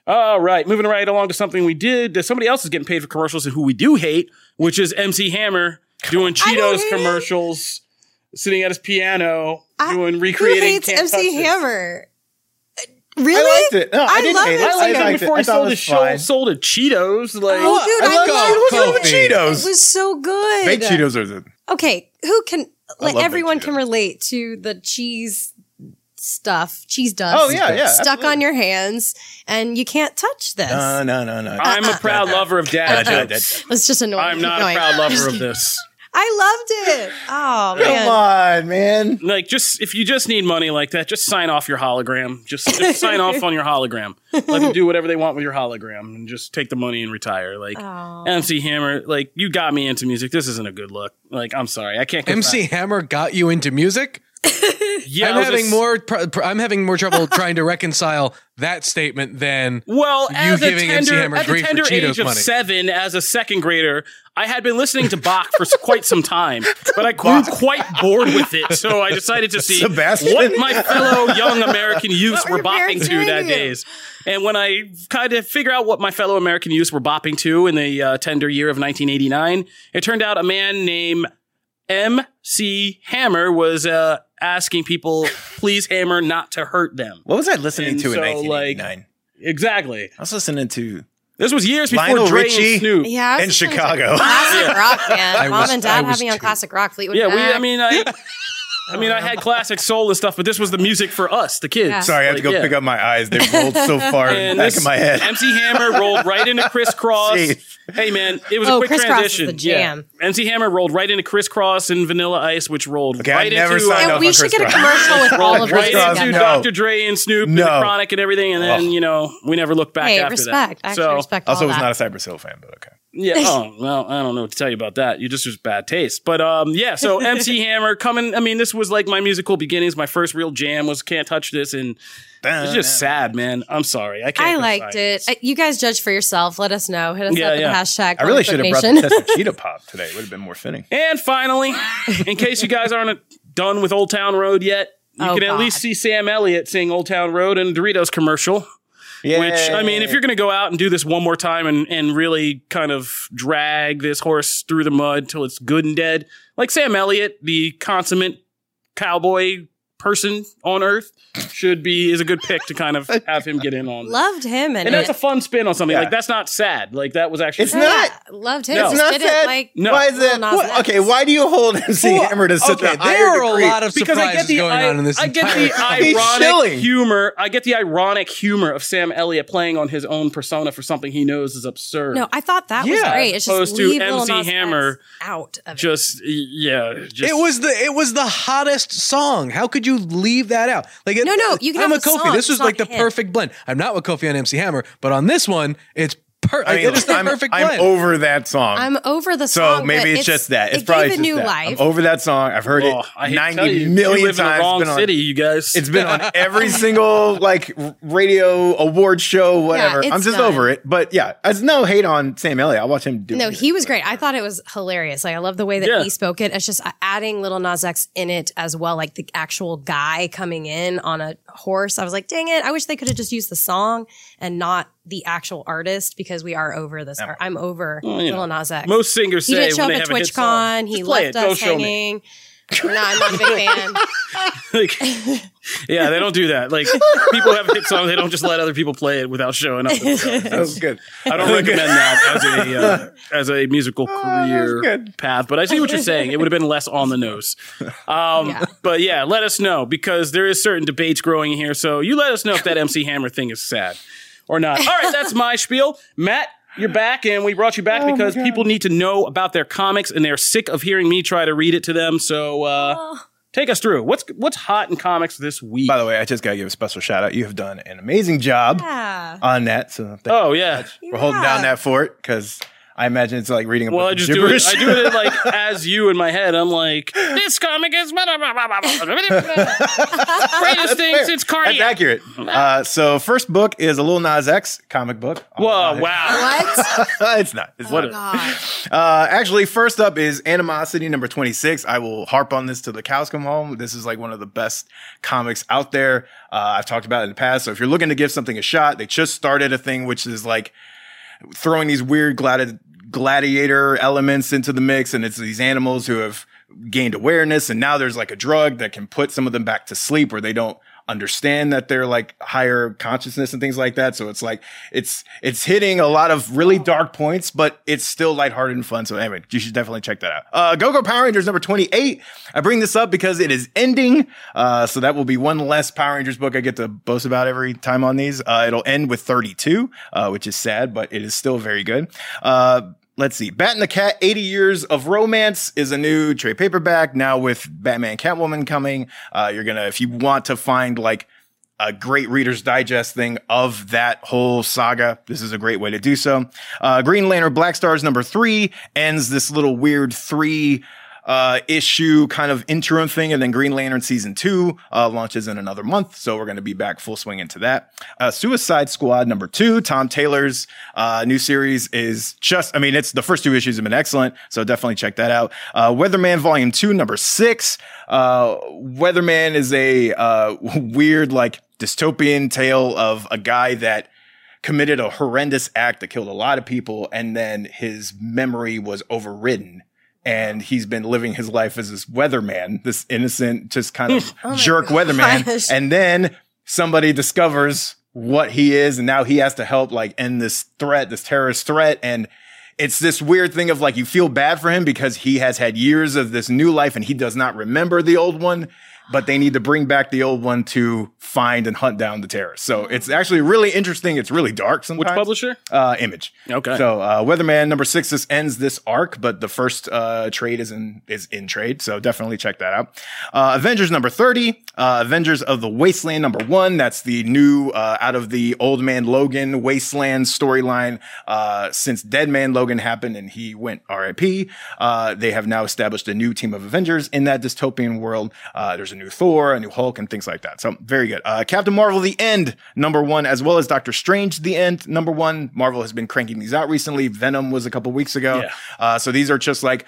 All right, moving right along to something we did. Somebody else is getting paid for commercials and who we do hate, which is MC Hammer doing Cheetos commercials. it. Commercials, sitting at his piano, I- doing Who recreating. hates Can't MC Hammer? Really? I liked it. No, I, I didn't love hate it. it. I I liked him before it. he I it sold was his show, sold it Cheetos. Like, Oh, dude, I I, love loved Cheetos. it. Cheetos. It was so good. Baked Cheetos are the Okay, who can? Like everyone can relate to the cheese stuff, cheese dust. Oh, yeah, yeah, stuck absolutely. on your hands, and you can't touch this. no, no, no, no. I'm a proud lover of dad Uh, jokes. It's just annoying. I'm not Keep a proud lover of this. I loved it. Oh Come on, man. Like, just if you just need money like that, just sign off your hologram. Just, just sign off on your hologram. Let them do whatever they want with your hologram, and just take the money and retire. Like Oh. MC Hammer, like you got me into music. This isn't a good look. Like, I'm sorry, I can't. Get MC Hammer got you into music. Yeah, I'm having just- more. Pr- pr- I'm having more trouble trying to reconcile that statement than Well, you as a giving MC tender, Hammer at the grief for tender Cheetos age of money. seven, as a second grader, I had been listening to Bach for quite some time, but I grew quite bored with it. So I decided to see Sebastian? what my fellow young American youths were were bopping to that to days. And when I kind of figure out what my fellow American youths were bopping to in the uh, tender year of 1989, it turned out a man named M.C. Hammer was uh, asking people, please hammer not to hurt them. What was I listening And to in so, 1989? Exactly. I was listening to This was years before Lionel Dre Richie? and Snoop. Yeah, I was in listening to Chicago. Classic rock, man. I Mom was- and I dad had was me on too. classic rock. Fleetwood Yeah, we. I mean, I. I mean, I had classic soul and stuff, but this was the music for us, the kids. Yeah. Sorry, I had to go yeah. pick up my eyes. They rolled so far And back this in my head. MC Hammer rolled right into Kris Kross. Jeez. hey man, it was Oh, a quick Kris Kross is transition. the jam. Yeah. MC Hammer rolled right into Kris Kross and Vanilla Ice, which rolled Okay, I right never into signed uh, up we on should get a Chris commercial with all of right those into no. Dr. Dre and Snoop and the Chronic and everything, and then Ugh. you know we never looked back Hey, after respect. that. Actually, so respect all Also, was that. not a Cypress Hill fan, but okay. Yeah, oh well, I don't know what to tell you about that. You just was bad taste. But um, yeah. So MC Hammer coming. I mean, this was like my musical beginnings. My first real jam was "Can't Touch This," and it's just sad, man. I'm sorry. I can't. I liked it. Uh, You guys judge for yourself. Let us know. Hit us Yeah, up with yeah. the hashtag. I really Comic should have brought Nation. the test of Cheetah Pop today. It would have been more fitting. And finally, in case you guys aren't done with Old Town Road yet, you Oh, can at God. least see Sam Elliott sing Old Town Road in a Doritos commercial. Which I mean, if you're going to go out and do this one more time and, and really kind of drag this horse through the mud till it's good and dead, like Sam Elliott, the consummate cowboy person on earth, should be is a good pick to kind of have him get in on. Loved him and, and that's a fun spin on something. Yeah. Like that's not sad. Like that was actually It's not. Loved him. No. It's not didn't sad. like No. Why is Lil that? Well, okay, why do you hold MC Hammer to such okay, a higher there are a lot of because I get surprises the going I, on in this. I get the ironic humor. I get the ironic humor of Sam Elliott playing on his own persona for something he knows is absurd. No, I thought that was great. It's as opposed just to leave MC Hammer out of it. just yeah, just, It was the it was the hottest song. How could you leave that out? Like it, No, no, you can I'm have the Kofi. song, this was like the him. perfect blend. I'm not with Kofi on MC Hammer, but on this one, it's per. I mean, it is the I'm, perfect I'm blend. over that song. I'm over the song. so maybe but it's, just that. It's it probably gave just a new that. life. I'm over that song. I've heard Oh, it I 90 you, million you live times. in the wrong Been on- city, you guys. It's been on every single like radio award show, whatever. it's I'm just done. over it. But yeah, there's no hate on Sam Elliott. I'll watch him do. No, it. he was great. I thought it was hilarious. Like I love the way that Yeah. he spoke it. It's just uh, adding Lil Nas X in it as well, like the actual guy coming in on a horse. I was like, dang it! I wish they could have just used the song and not the actual artist because we are over this. art. I'm over Well, you know, Lil Nas X. most singers he say didn't show when up they at have a hit song, TwitchCon. He "Just play left it. Go us show me." hanging. no, I'm not a big fan. like, yeah, they don't do that. Like people have a hit song, they don't just let other people play it without showing up. that was good. I don't recommend that as a uh, as a musical Oh, that was career good. path, but I see what you're saying. It would have been less on the nose. Um, Yeah. But yeah, let us know because there is certain debates growing here. So you let us know if that MC Hammer thing is sad or not. All right, that's my spiel, Matt. You're back, and we brought you back Oh because people need to know about their comics, and they're sick of hearing me try to read it to them. So, uh, Oh. take us through what's what's hot in comics this week. By the way, I just got to give a special shout out. You have done an amazing job Yeah. on that. So thank oh yeah, you for holding down that fort because I imagine it's like reading a book. Well, I just of do it. I do it like as you in my head. I'm like, this comic is greatest thing Fair. since That's accurate. Uh, so first book is a Lil Nas X comic book. Whoa, wow. What? it's not. It's What not. Uh, actually, first up is Animosity number 26. I will harp on this till the cows come home. This is like one of the best comics out there. Uh, I've talked about it in the past. So if you're looking to give something a shot, they just started a thing which is like throwing these weird gladi- gladiator elements into the mix. And it's these animals who have gained awareness. And now there's like a drug that can put some of them back to sleep where they don't understand that they're like higher consciousness and things like that. So it's like, it's, it's hitting a lot of really dark points, but it's still lighthearted and fun. So anyway, you should definitely check that out. Uh, Go-Go Power Rangers number 28. I bring this up because it is ending. Uh, so that will be one less Power Rangers book I get to boast about every time on these. Uh, it'll end with 32, uh, which is sad, but it is still very good. Uh, Let's see. Bat and the Cat, 80 Years of Romance is a new trade paperback now with Batman Catwoman coming. Uh, you're to, if you want to find like a great Reader's Digest thing of that whole saga, this is a great way to do so. Uh, Green Lantern Black Stars number three ends this little weird three uh, issue kind of interim thing, and then Green Lantern season two uh, launches in another month. So we're going to be back full swing into that. Uh, Suicide Squad number two, Tom Taylor's uh, new series is just, I mean, it's the first two issues have been excellent. So definitely check that out. Uh, Weatherman volume two, number six. Uh, Weatherman is a uh, weird, like, dystopian tale of a guy that committed a horrendous act that killed a lot of people and then his memory was overridden and he's been living his life as this weatherman this innocent just kind of oh jerk weatherman. Gosh. and then somebody discovers what he is and now he has to help like end this threat this terrorist threat. And it's this weird thing of like you feel bad for him because he has had years of this new life and he does not remember the old one but they need to bring back the old one to find and hunt down the terrorists. So it's actually really interesting. It's really dark sometimes. Which publisher? Uh, Image. Okay. So uh, Weatherman number six this ends this arc, but the first uh, trade is in is in trade. So definitely check that out. Uh, Avengers number thirty. Uh, Avengers of the Wasteland number one. That's the new uh, out of the Old Man Logan Wasteland storyline. Uh, since Dead Man Logan happened and he went R.I.P. Uh, they have now established a new team of Avengers in that dystopian world. Uh, there's a new Thor, a new Hulk, and things like that. So very good. Uh, Captain Marvel, the end, number one, as well as Doctor Strange, the end, number one. Marvel has been cranking these out recently. Venom was a couple weeks ago. Yeah. Uh, so these are just like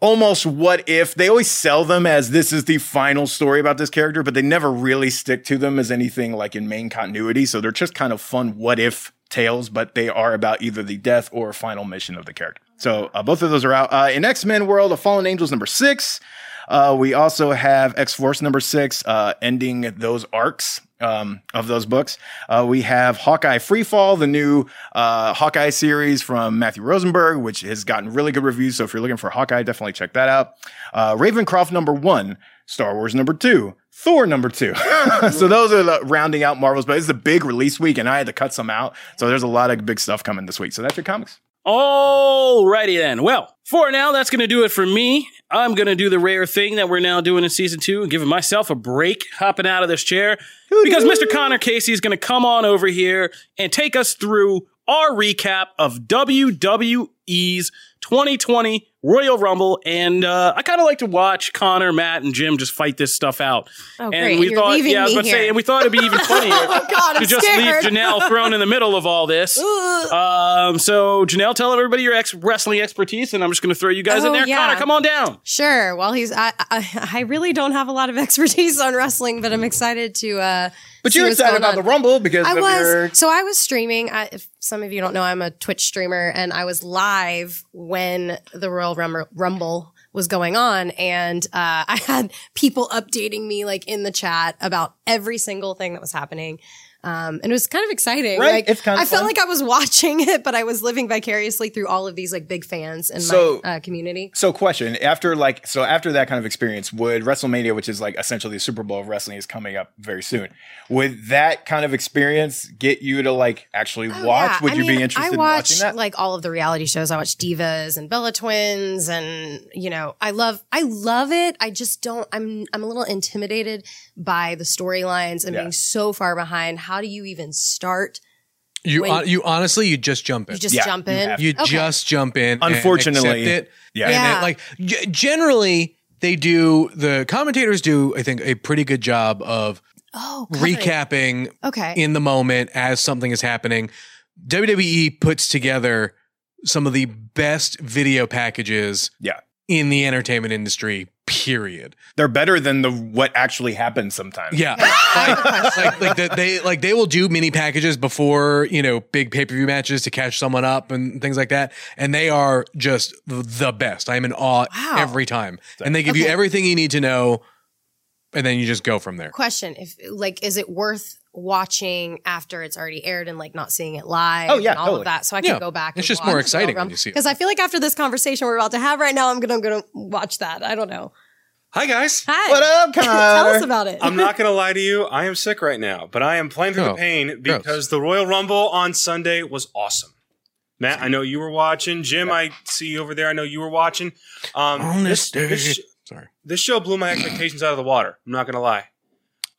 almost what if they always sell them as this is the final story about this character, but they never really stick to them as anything like in main continuity. So they're just kind of fun what if tales, but they are about either the death or final mission of the character. So uh, both of those are out. Uh, in X Men World of Fallen Angels number six. Uh, we also have X Force number six, uh, ending those arcs um, of those books. Uh, we have Hawkeye Freefall, the new uh, Hawkeye series from Matthew Rosenberg, which has gotten really good reviews. So if you're looking for Hawkeye, definitely check that out. Uh, Ravencroft number one, Star Wars number two, Thor number two. so those are the rounding out Marvels, but it's a big release week, and I had to cut some out. So there's a lot of big stuff coming this week. So that's your comics. Alrighty then. Well, for now, that's going to do it for me. I'm going to do the rare thing that we're now doing in season two and giving myself a break, hopping out of this chair, because Mr. Connor Casey is going to come on over here and take us through our recap of WWE's 2020 Royal Rumble. And uh, I kind of like to watch Connor, Matt, and Jim just fight this stuff out. Oh, and great. we You're thought, leaving yeah, I was me about to say, and we thought it'd be even funnier Oh God, to I'm just scared. leave Janelle thrown in the middle of all this. Um, so Janelle, tell everybody your ex- wrestling expertise, and I'm just going to throw you guys in Oh, there. yeah. Connor, come on down. Sure. Well, he's I, I I really don't have a lot of expertise on wrestling, but I'm excited to. uh But see you're what's excited about on. the Rumble because I of your was so I was streaming. I, if some of you don't know, I'm a Twitch streamer, and I was live when the Royal Rumble, Rumble was going on, and uh, I had people updating me like in the chat about every single thing that was happening. Um, and it was kind of exciting. Right, Like, it's kinda I felt fun. like I was watching it, but I was living vicariously through all of these like big fans in So- my uh, community. So, question after like so after that kind of experience, would WrestleMania, which is like essentially the Super Bowl of wrestling, is coming up very soon. Would that kind of experience get you to like actually watch? Oh, Yeah, Would I you mean, be interested I in watching that? like all of the reality shows. I watch Divas and Bella Twins, and you know, I love, I love it. I just don't. I'm, I'm a little intimidated by the storylines and Yeah. being so far behind. How do you even start? You When- hon- you honestly you just jump in. You just Yeah, jump in. have You Okay. just jump in. Unfortunately, accept it. yeah. And Yeah. it, like g- generally they do. The commentators do, I think, a pretty good job of Oh, recapping Okay. in the moment as something is happening. WWE puts together some of the best video packages yeah, in the entertainment industry. Period. they're better than the what actually happens sometimes. Yeah, like, like, like the, they like they will do mini packages before you know big pay per view matches to catch someone up and things like that, and they are just the best. I am in awe Wow. every time, and they give you everything you need to know, and then you just go from there. Question: If like, is it worth watching after it's already aired and like not seeing it live? Oh, yeah, and all totally. of that, so I Yeah. can go back. It's and just more exciting when you see it. Because I feel like after this conversation we're about to have right now, I'm gonna gonna watch that. I don't know. Hi guys. Hi. What up, Tell us about it. I'm not going to lie to you. I am sick right now, but I am playing through Oh, the pain gross. because the Royal Rumble on Sunday was awesome. Matt, I know you were watching. Jim, I see you over there. I know you were watching. Um, this, this, Sorry. this show blew my expectations out of the water. I'm not going to lie.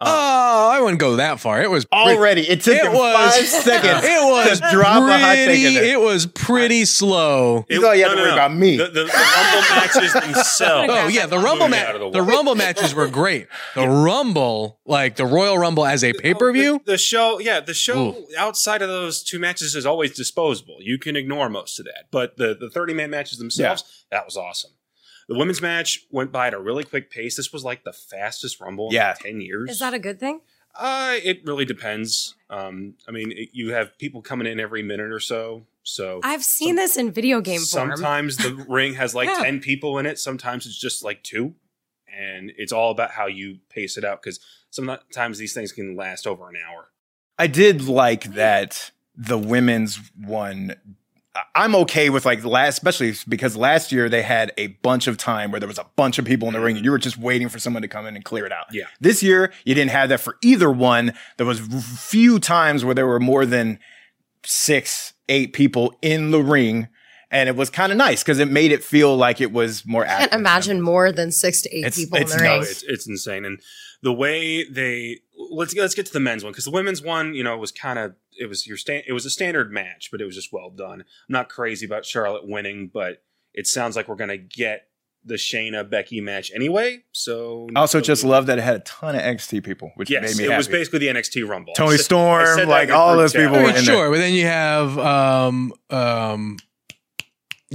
Uh, oh, I wouldn't go that far. It was pretty- Already, it took It was- five seconds It was to drop a hot take in pretty. there. It was pretty slow. You thought you had to worry about me. The, the, the Rumble matches themselves. Oh yeah, the Rumble Moving match. the The. Rumble matches were great. The Rumble, like the Royal Rumble as a oh, pay per view. The, the show, yeah, the show outside of those two matches is always disposable. You can ignore most of that, but the the thirty man matches themselves, that was awesome. The women's match went by at a really quick pace. This was like the fastest Rumble Yeah. in ten years. Is that a good thing? Uh, it really depends. Um, I mean, it, you have people coming in every minute or so. So I've seen this in video game form. sometimes the ring has like Yeah. 10 people in it. Sometimes it's just like two. And it's all about how you pace it out because sometimes these things can last over an hour. I did like that the women's one. I- I'm okay with like last, especially because last year they had a bunch of time where there was a bunch of people in the ring and you were just waiting for someone to come in and clear it out. Yeah. This year you didn't have that for either one. There was few times where there were more than six, eight people in the ring. And it was kind of nice because it made it feel like it was more I can't imagine more than six to eight It's- people it's in the ring. It's, it's insane. And the way they let's let's get to the men's one because the women's one, you know, was kind of it was your stand it was a standard match, but it was just well done. I'm not crazy about Charlotte winning, but it sounds like we're gonna get the Shayna Becky match anyway. So I also just love that it had a ton of XT people, which yes, made me it happy. was basically the NXT Rumble. Toni Storm, said that like all those people I were mean, in there. sure, but then you have um um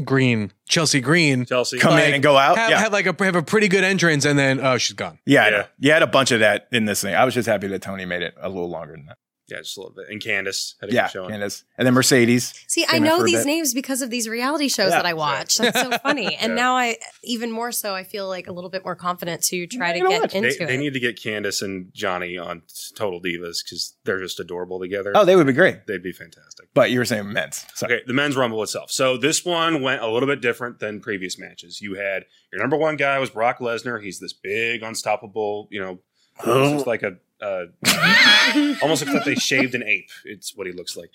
Green, Chelsea Green, Chelsea Come in and go out. have, yeah. have like a have a pretty good entrance, and then oh, she's gone. Yeah, Yeah. you had a bunch of that in this thing. I was just happy that Toni made it a little longer than that. Yeah, just a little bit. And Candice had a Yeah, good showing. Candice. And then Mercedes. See, I know these names because of these reality shows Yeah. that I watch. That's so funny. And Yeah. now I, even more so, I feel like a little bit more confident to try to You know get what? into They, it. they need to get Candice and Johnny on Total Divas because they're just adorable together. Oh, they would be great. They'd be fantastic. But you were saying men's. So Okay, the men's rumble itself. So this one went a little bit different than previous matches. You had your number one guy was Brock Lesnar. He's this big, unstoppable, you know, almost like a uh, almost looks like they shaved an ape. It's what he looks like.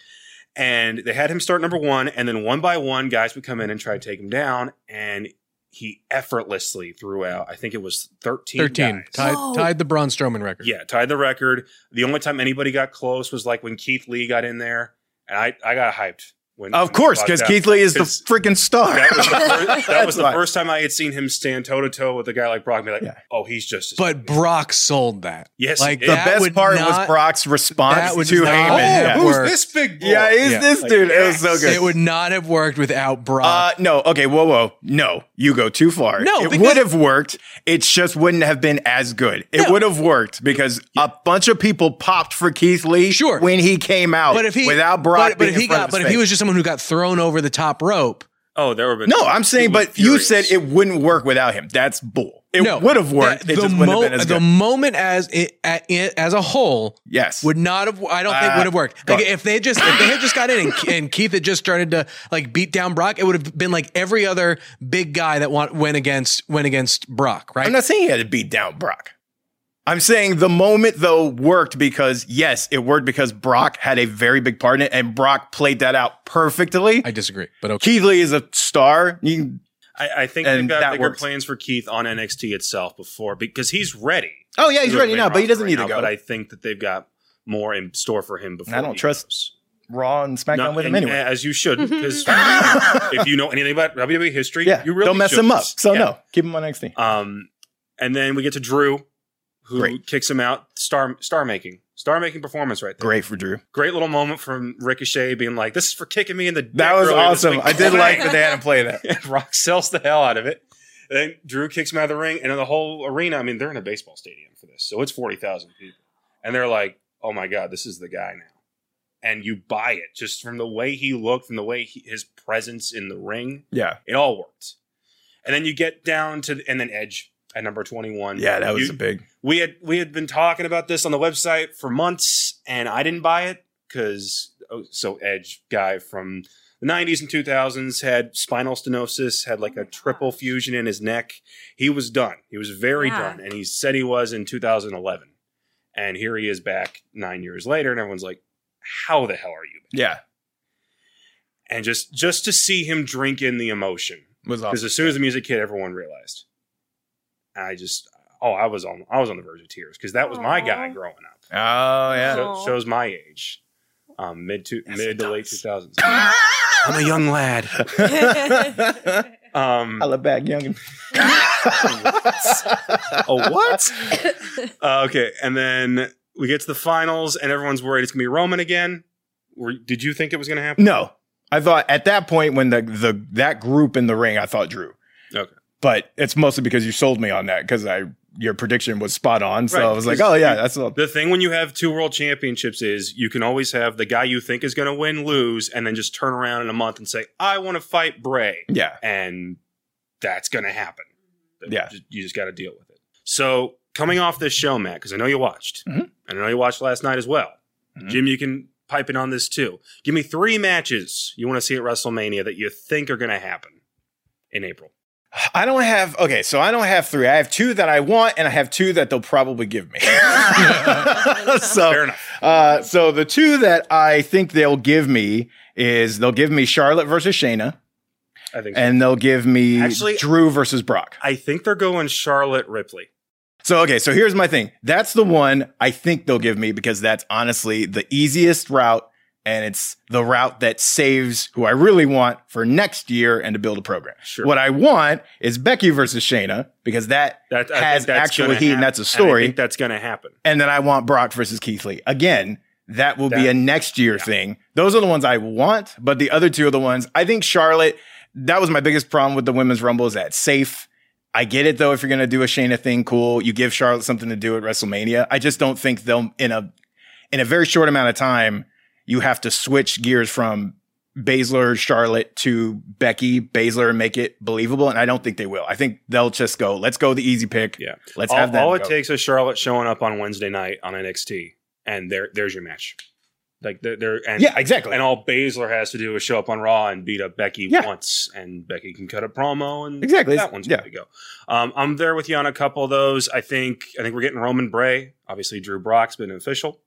And they had him start number one, and then one by one, guys would come in and try to take him down, and he effortlessly threw out. I think it was thirteen. Thirteen guys. tied Whoa. tied the Braun Strowman record. Yeah, tied the record. The only time anybody got close was like when Keith Lee got in there, and I, I got hyped. When Of course, because walked. Keith Lee is the freaking star. That was the, first, that was the first time I had seen him stand toe to toe with a guy like Brock. And be like, Yeah. oh, he's just. as But good." Brock sold that. Yes, like The best part not- was Brock's response that to not Heyman. have Yeah. worked. this big boy? Yeah, who's Yeah. this Like, dude? It was so good. It would not have worked without Brock. Uh, no, okay, whoa, whoa. No, you go too far. No, it would have worked. It just wouldn't have been as good. It No. would have worked because a bunch of people popped for Keith Lee Sure. when he came out but if he without Brock but, but being if in he front got but his if he was just someone who got thrown over the top rope, Oh, there were. Been No, I'm saying, people but you said it wouldn't work without him. That's bull. It no, would have worked. The, it the just mo- have been as the moment as it, as a whole yes. would not have. I don't think Ah, would have worked. Like if they just if they had just got in and, and Keith had just started to like beat down Brock, it would have been like every other big guy that want, went against went against Brock, right? I'm not saying he had to beat down Brock. I'm saying the moment though worked because yes, it worked because Brock had a very big part in it, and Brock played that out perfectly. I disagree, but okay. Keith Lee is a star. You, I, I think And they've got bigger works. plans for Keith on NXT itself before because he's ready. oh yeah, he's ready now, but he doesn't right need now, to go. But I think that they've got more in store for him before. I don't he trust goes. Raw and SmackDown No, with him and- anyway. as you should, because if you know anything about WWE history, yeah, you really don't mess should. him up. So Yeah. no, keep him on NXT. Um, and then we get to Drew, who Great. kicks him out. Star star making, star making performance right there. Great for Drew. Great little moment from Ricochet being like, "This is for kicking me in the." That was awesome. I did like that they had him play that. Rock sells the hell out of it. And then Drew kicks him out of the ring, and in the whole arena, I mean, they're in a baseball stadium for this, so it's forty thousand people, and they're like, "Oh my god, this is the guy now." And you buy it just from the way he looked, from the way he, his presence in the ring. Yeah, It all worked. And then you get down to, and then Edge at number twenty one. yeah, that was You- a big. we had we had been talking about this on the website for months, and I didn't buy it because oh, so Edge guy from the '90s and 2000s had spinal stenosis, had like oh a triple fusion in his neck. He was done. He was very Yeah. done, and he said he was in 2011. And here he is back nine years later, and everyone's like, "How the hell are you?" Yeah, And just just to see him drink in the emotion was because awesome. as soon as the music hit, everyone realized. I just, oh, I was on, I was on the verge of tears because that was my guy growing up. Oh yeah. Sho- shows my age, um, mid to mid to late two thousands. I'm a young lad. Um, I love back youngin. oh what? uh, okay, and then we get to the finals, and everyone's worried it's gonna be Roman again. Were, did you think it was gonna happen? No, I thought at that point when the the that group in the ring, I thought Drew. Okay. But it's mostly because you sold me on that because I your prediction was spot on. So Right, I was like, oh yeah, that's all. The thing when you have two world championships is you can always have the guy you think is going to win lose, and then just turn around in a month and say, "I want to fight Bray," Yeah. and that's going to happen. Yeah. You just got to deal with it. So coming off this show, Matt, because I know you watched, Mhm. and I know you watched last night as well. Mhm. Jim, you can pipe in on this too. Give me three matches you want to see at WrestleMania that you think are going to happen in April. I don't have okay, so I don't have three. I have two that I want, and I have two that they'll probably give me. so Fair enough. Uh, so the two that I think they'll give me is they'll give me Charlotte versus Shayna, I think. so. and they'll give me Actually- Drew versus Brock. I think they're going Charlotte Ripley. So okay, so here's my thing. That's the one I think they'll give me because that's honestly the easiest route, and it's the route that saves who I really want for next year and to build a program. Sure. What I want is Becky versus Shayna because that, That has that's actual heat, hap- and that's a story. think that's going to happen. and then I want Brock versus Keith Lee. Again, that will be a next year thing. Those are the ones I want, but the other two are the ones I think Charlotte. That was my biggest problem with the women's rumble is that safe. I get it though. If you're gonna do a Shayna thing, cool. You give Charlotte something to do at WrestleMania. I just don't think they'll in a in a very short amount of time. You have to switch gears from Baszler, Charlotte to Becky, Baszler, and make it believable. And I don't think they will. I think they'll just go. Let's go the easy pick. Yeah. Let's all, have that. all go. it takes is Charlotte showing up on Wednesday night on NXT, and there, there's your match. Like they're, they're and Yeah, exactly. and all Baszler has to do is show up on Raw and beat up Becky Yeah. once, and Becky can cut a promo, and Exactly. that one's Yeah. good to go. Um, I'm there with you on a couple of those. I think I think we're getting Roman Bray. Obviously, Drew Brock's been official.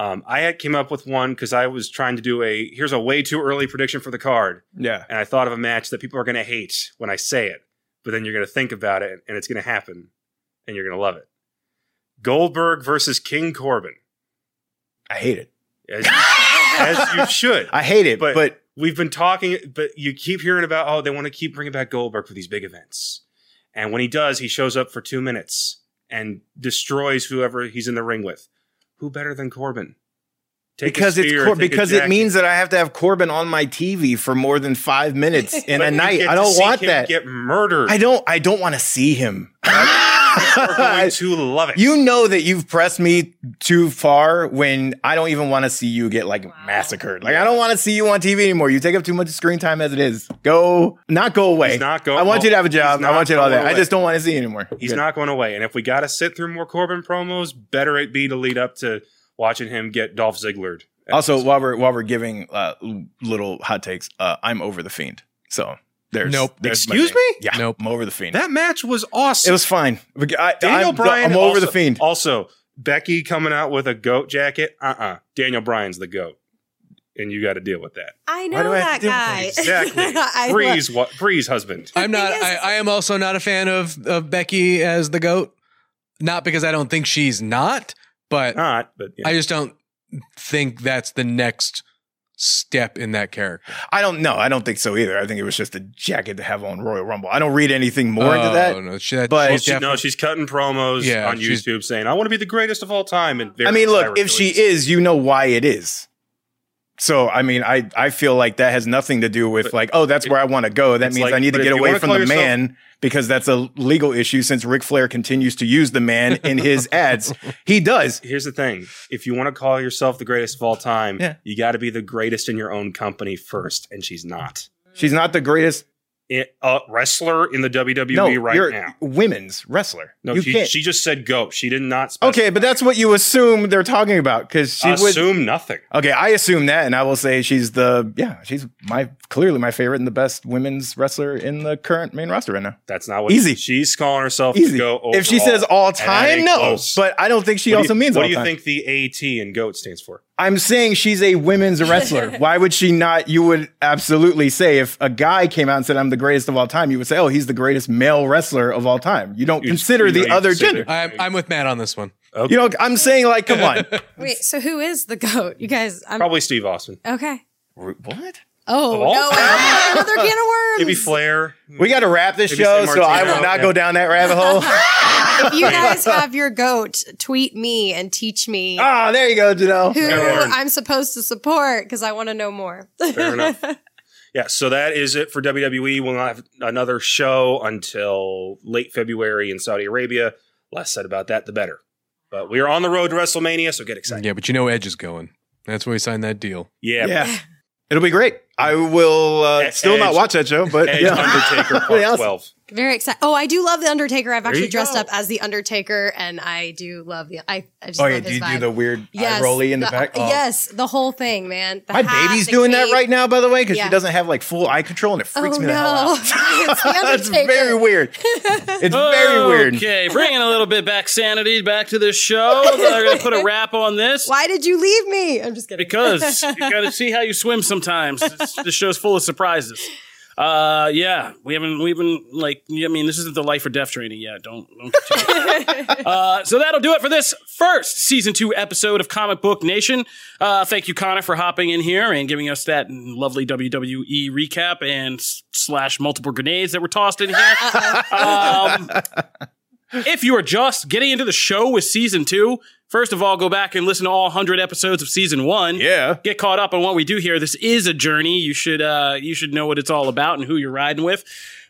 Um, I had came up with one because I was trying to do a here's a way too early prediction for the card, yeah. and I thought of a match that people are going to hate when I say it, but then you're going to think about it and it's going to happen, and you're going to love it. Goldberg versus King Corbin, I hate it. as, as you should. I hate it, But- but, We've been talking, but you keep hearing about oh they want to keep bringing back Goldberg for these big events, and when he does, he shows up for two minutes and destroys whoever he's in the ring with. Who better than Corbin? Take because it's Cor- because it means that I have to have Corbin on my TV for more than five minutes in a night. I don't want that. Get murdered. I don't. I don't want to see him. We're going to love it. you know that you've pressed me too far when I don't even want to see you get like massacred. Like I don't want to see you on TV anymore. You take up too much screen time as it is. Go, not go away. He's not go- I want you to have a job. I want you to all going that. I just don't want to see you anymore. He's Good. not going away. And if we got to sit through more Corbin promos, better it be to lead up to watching him get Dolph Ziggler. Also, while we're while we're giving uh, little hot takes, uh, I'm over the fiend. So there's Nope. there's Excuse me? Yeah, Nope. I'm over the fiend. that match was awesome. it was fine. I, Daniel I'm, Bryan. I'm over also, the fiend. Also, Becky coming out with a goat jacket. Uh uh Daniel Bryan's the goat. And you got to deal with that. I know do I that have to deal with guy. Exactly. I Breeze, what? Breeze husband. I'm not. is- I, I am also not a fan of of Becky as the goat. Not because I don't think she's not, but Not, but yeah. I just don't think that's the next step in that character. I don't know. I don't think so either. I think it was just a jacket to have on Royal Rumble. I don't read anything more into Oh, that. No, she, that, But- she's she, no, she's cutting promos Yeah, on YouTube saying, "I want to be the greatest of all time." And I mean, look, if she is, you know why it is. So, I mean, I, I feel like that has nothing to do with But like, oh, that's where I want to go. That means like- I need to get away from the yourself- man because that's a legal issue since Ric Flair continues to use the man in his ads. He does. here's the thing: if you want to call yourself the greatest of all time, Yeah. you got to be the greatest in your own company first, and she's not. She's not the greatest. A wrestler in the WWE No, right you're now. women's wrestler. No, you she, can't. she just said goat. She did not. Specify. okay, but that's what you assume they're talking about because she would. assume nothing. Okay, I assume that, and I will say she's the yeah, she's my clearly my favorite and the best women's wrestler in the current main roster right now. That's not what Easy. She's calling herself Easy. to go. if she says all time, no, close. but I don't think she What also you, means What do you time. think the AT in goat stands for? I'm saying she's a women's wrestler. Why would she not? You would absolutely say if a guy came out and said I'm the greatest of all time, you would say, oh, he's the greatest male wrestler of all time. You don't You- consider you the know, you other consider- gender. I'm I'm with Matt on this one. You know, I'm saying like, come on. Wait, so who is the goat? You guys, I'm Probably Steve Austin. okay. what? Oh no! time? Another can of worms. Maybe Flair. We got to wrap this Maybe show, San so I will Martino, not yeah. go down that rabbit hole. If you guys have your goat, tweet me and teach me Ah, there you go, Janelle. who learn. I'm supposed to support because I want to know more. Fair enough. Yeah, so that is it for WWE. We'll not have another show until late February in Saudi Arabia. Less said about that, the better. But we are on the road to WrestleMania, so get excited. Yeah, but you know Edge is going. That's why he signed that deal. Yeah, Yeah. It'll be great. I will uh, Edge- still not watch that show, but Edge yeah. Undertaker Part 12. Very excited. Oh, I do love the Undertaker. I've actually dressed go. up as the Undertaker, and I do love the. I, I just Oh love yeah, his do you do the weird yes, eye rolly in the, back? Oh. Yes, the whole thing, man. The My hat, baby's the doing that right now, by the way, because Yeah. she doesn't have like full eye control, and it freaks Oh me the hell no! out. it's the That's Undertaker. very weird. It's very weird. Okay, bringing a little bit back sanity back to this show. They're going to put a wrap on this. Why did you leave me? I'm just kidding. Because you got to see how you swim sometimes. This, this show's full of surprises. Uh, yeah, we haven't, we've been like, I mean, this isn't the life or death training yet. Don't, don't uh, so that'll do it for this first season two episode of Comic Book Nation. Uh, thank you, Connor, for hopping in here and giving us that lovely WWE recap and slash multiple grenades that were tossed in here. um, if you are just getting into the show with season two, first of all, go back and listen to all 100 episodes of season one. Yeah. Get caught up on what we do here. This is a journey. You should uh, you should know what it's all about and who you're riding with.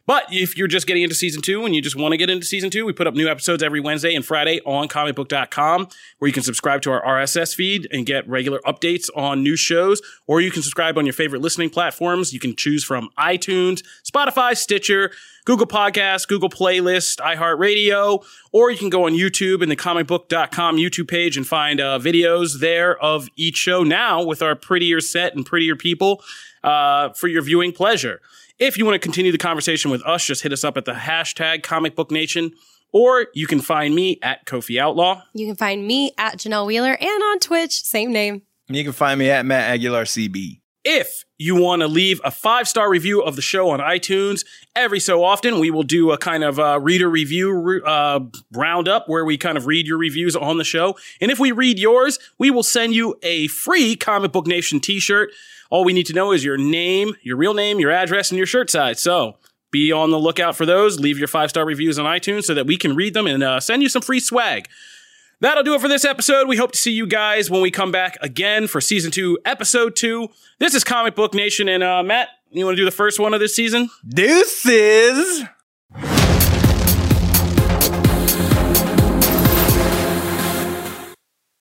But if you're just getting into season two and you just want to get into season two, we put up new episodes every Wednesday and Friday on comicbook.com, where you can subscribe to our RSS feed and get regular updates on new shows, or you can subscribe on your favorite listening platforms. You can choose from iTunes, Spotify, Stitcher, Google Podcasts, Google Playlist, iHeartRadio, or you can go on YouTube and the comicbook.com YouTube page and find uh, videos there of each show now with our prettier set and prettier people uh, for your viewing pleasure. If you want to continue the conversation with us, just hit us up at the hashtag Comic Book Nation, or you can find me at Kofi Outlaw. You can find me at Janelle Wheeler and on Twitch, same name. You can find me at Matt Aguilar CB. If you want to leave a five star review of the show on iTunes, every so often we will do a kind of uh, reader review uh, roundup where we kind of read your reviews on the show. And if we read yours, we will send you a free Comic Book Nation t shirt. All we need to know is your name, your real name, your address, and your shirt size. So be on the lookout for those. Leave your five star reviews on iTunes so that we can read them and uh, send you some free swag. That'll do it for this episode. We hope to see you guys when we come back again for season two, episode two. This is Comic Book Nation. And uh, Matt, you want to do the first one of this season? Deuces.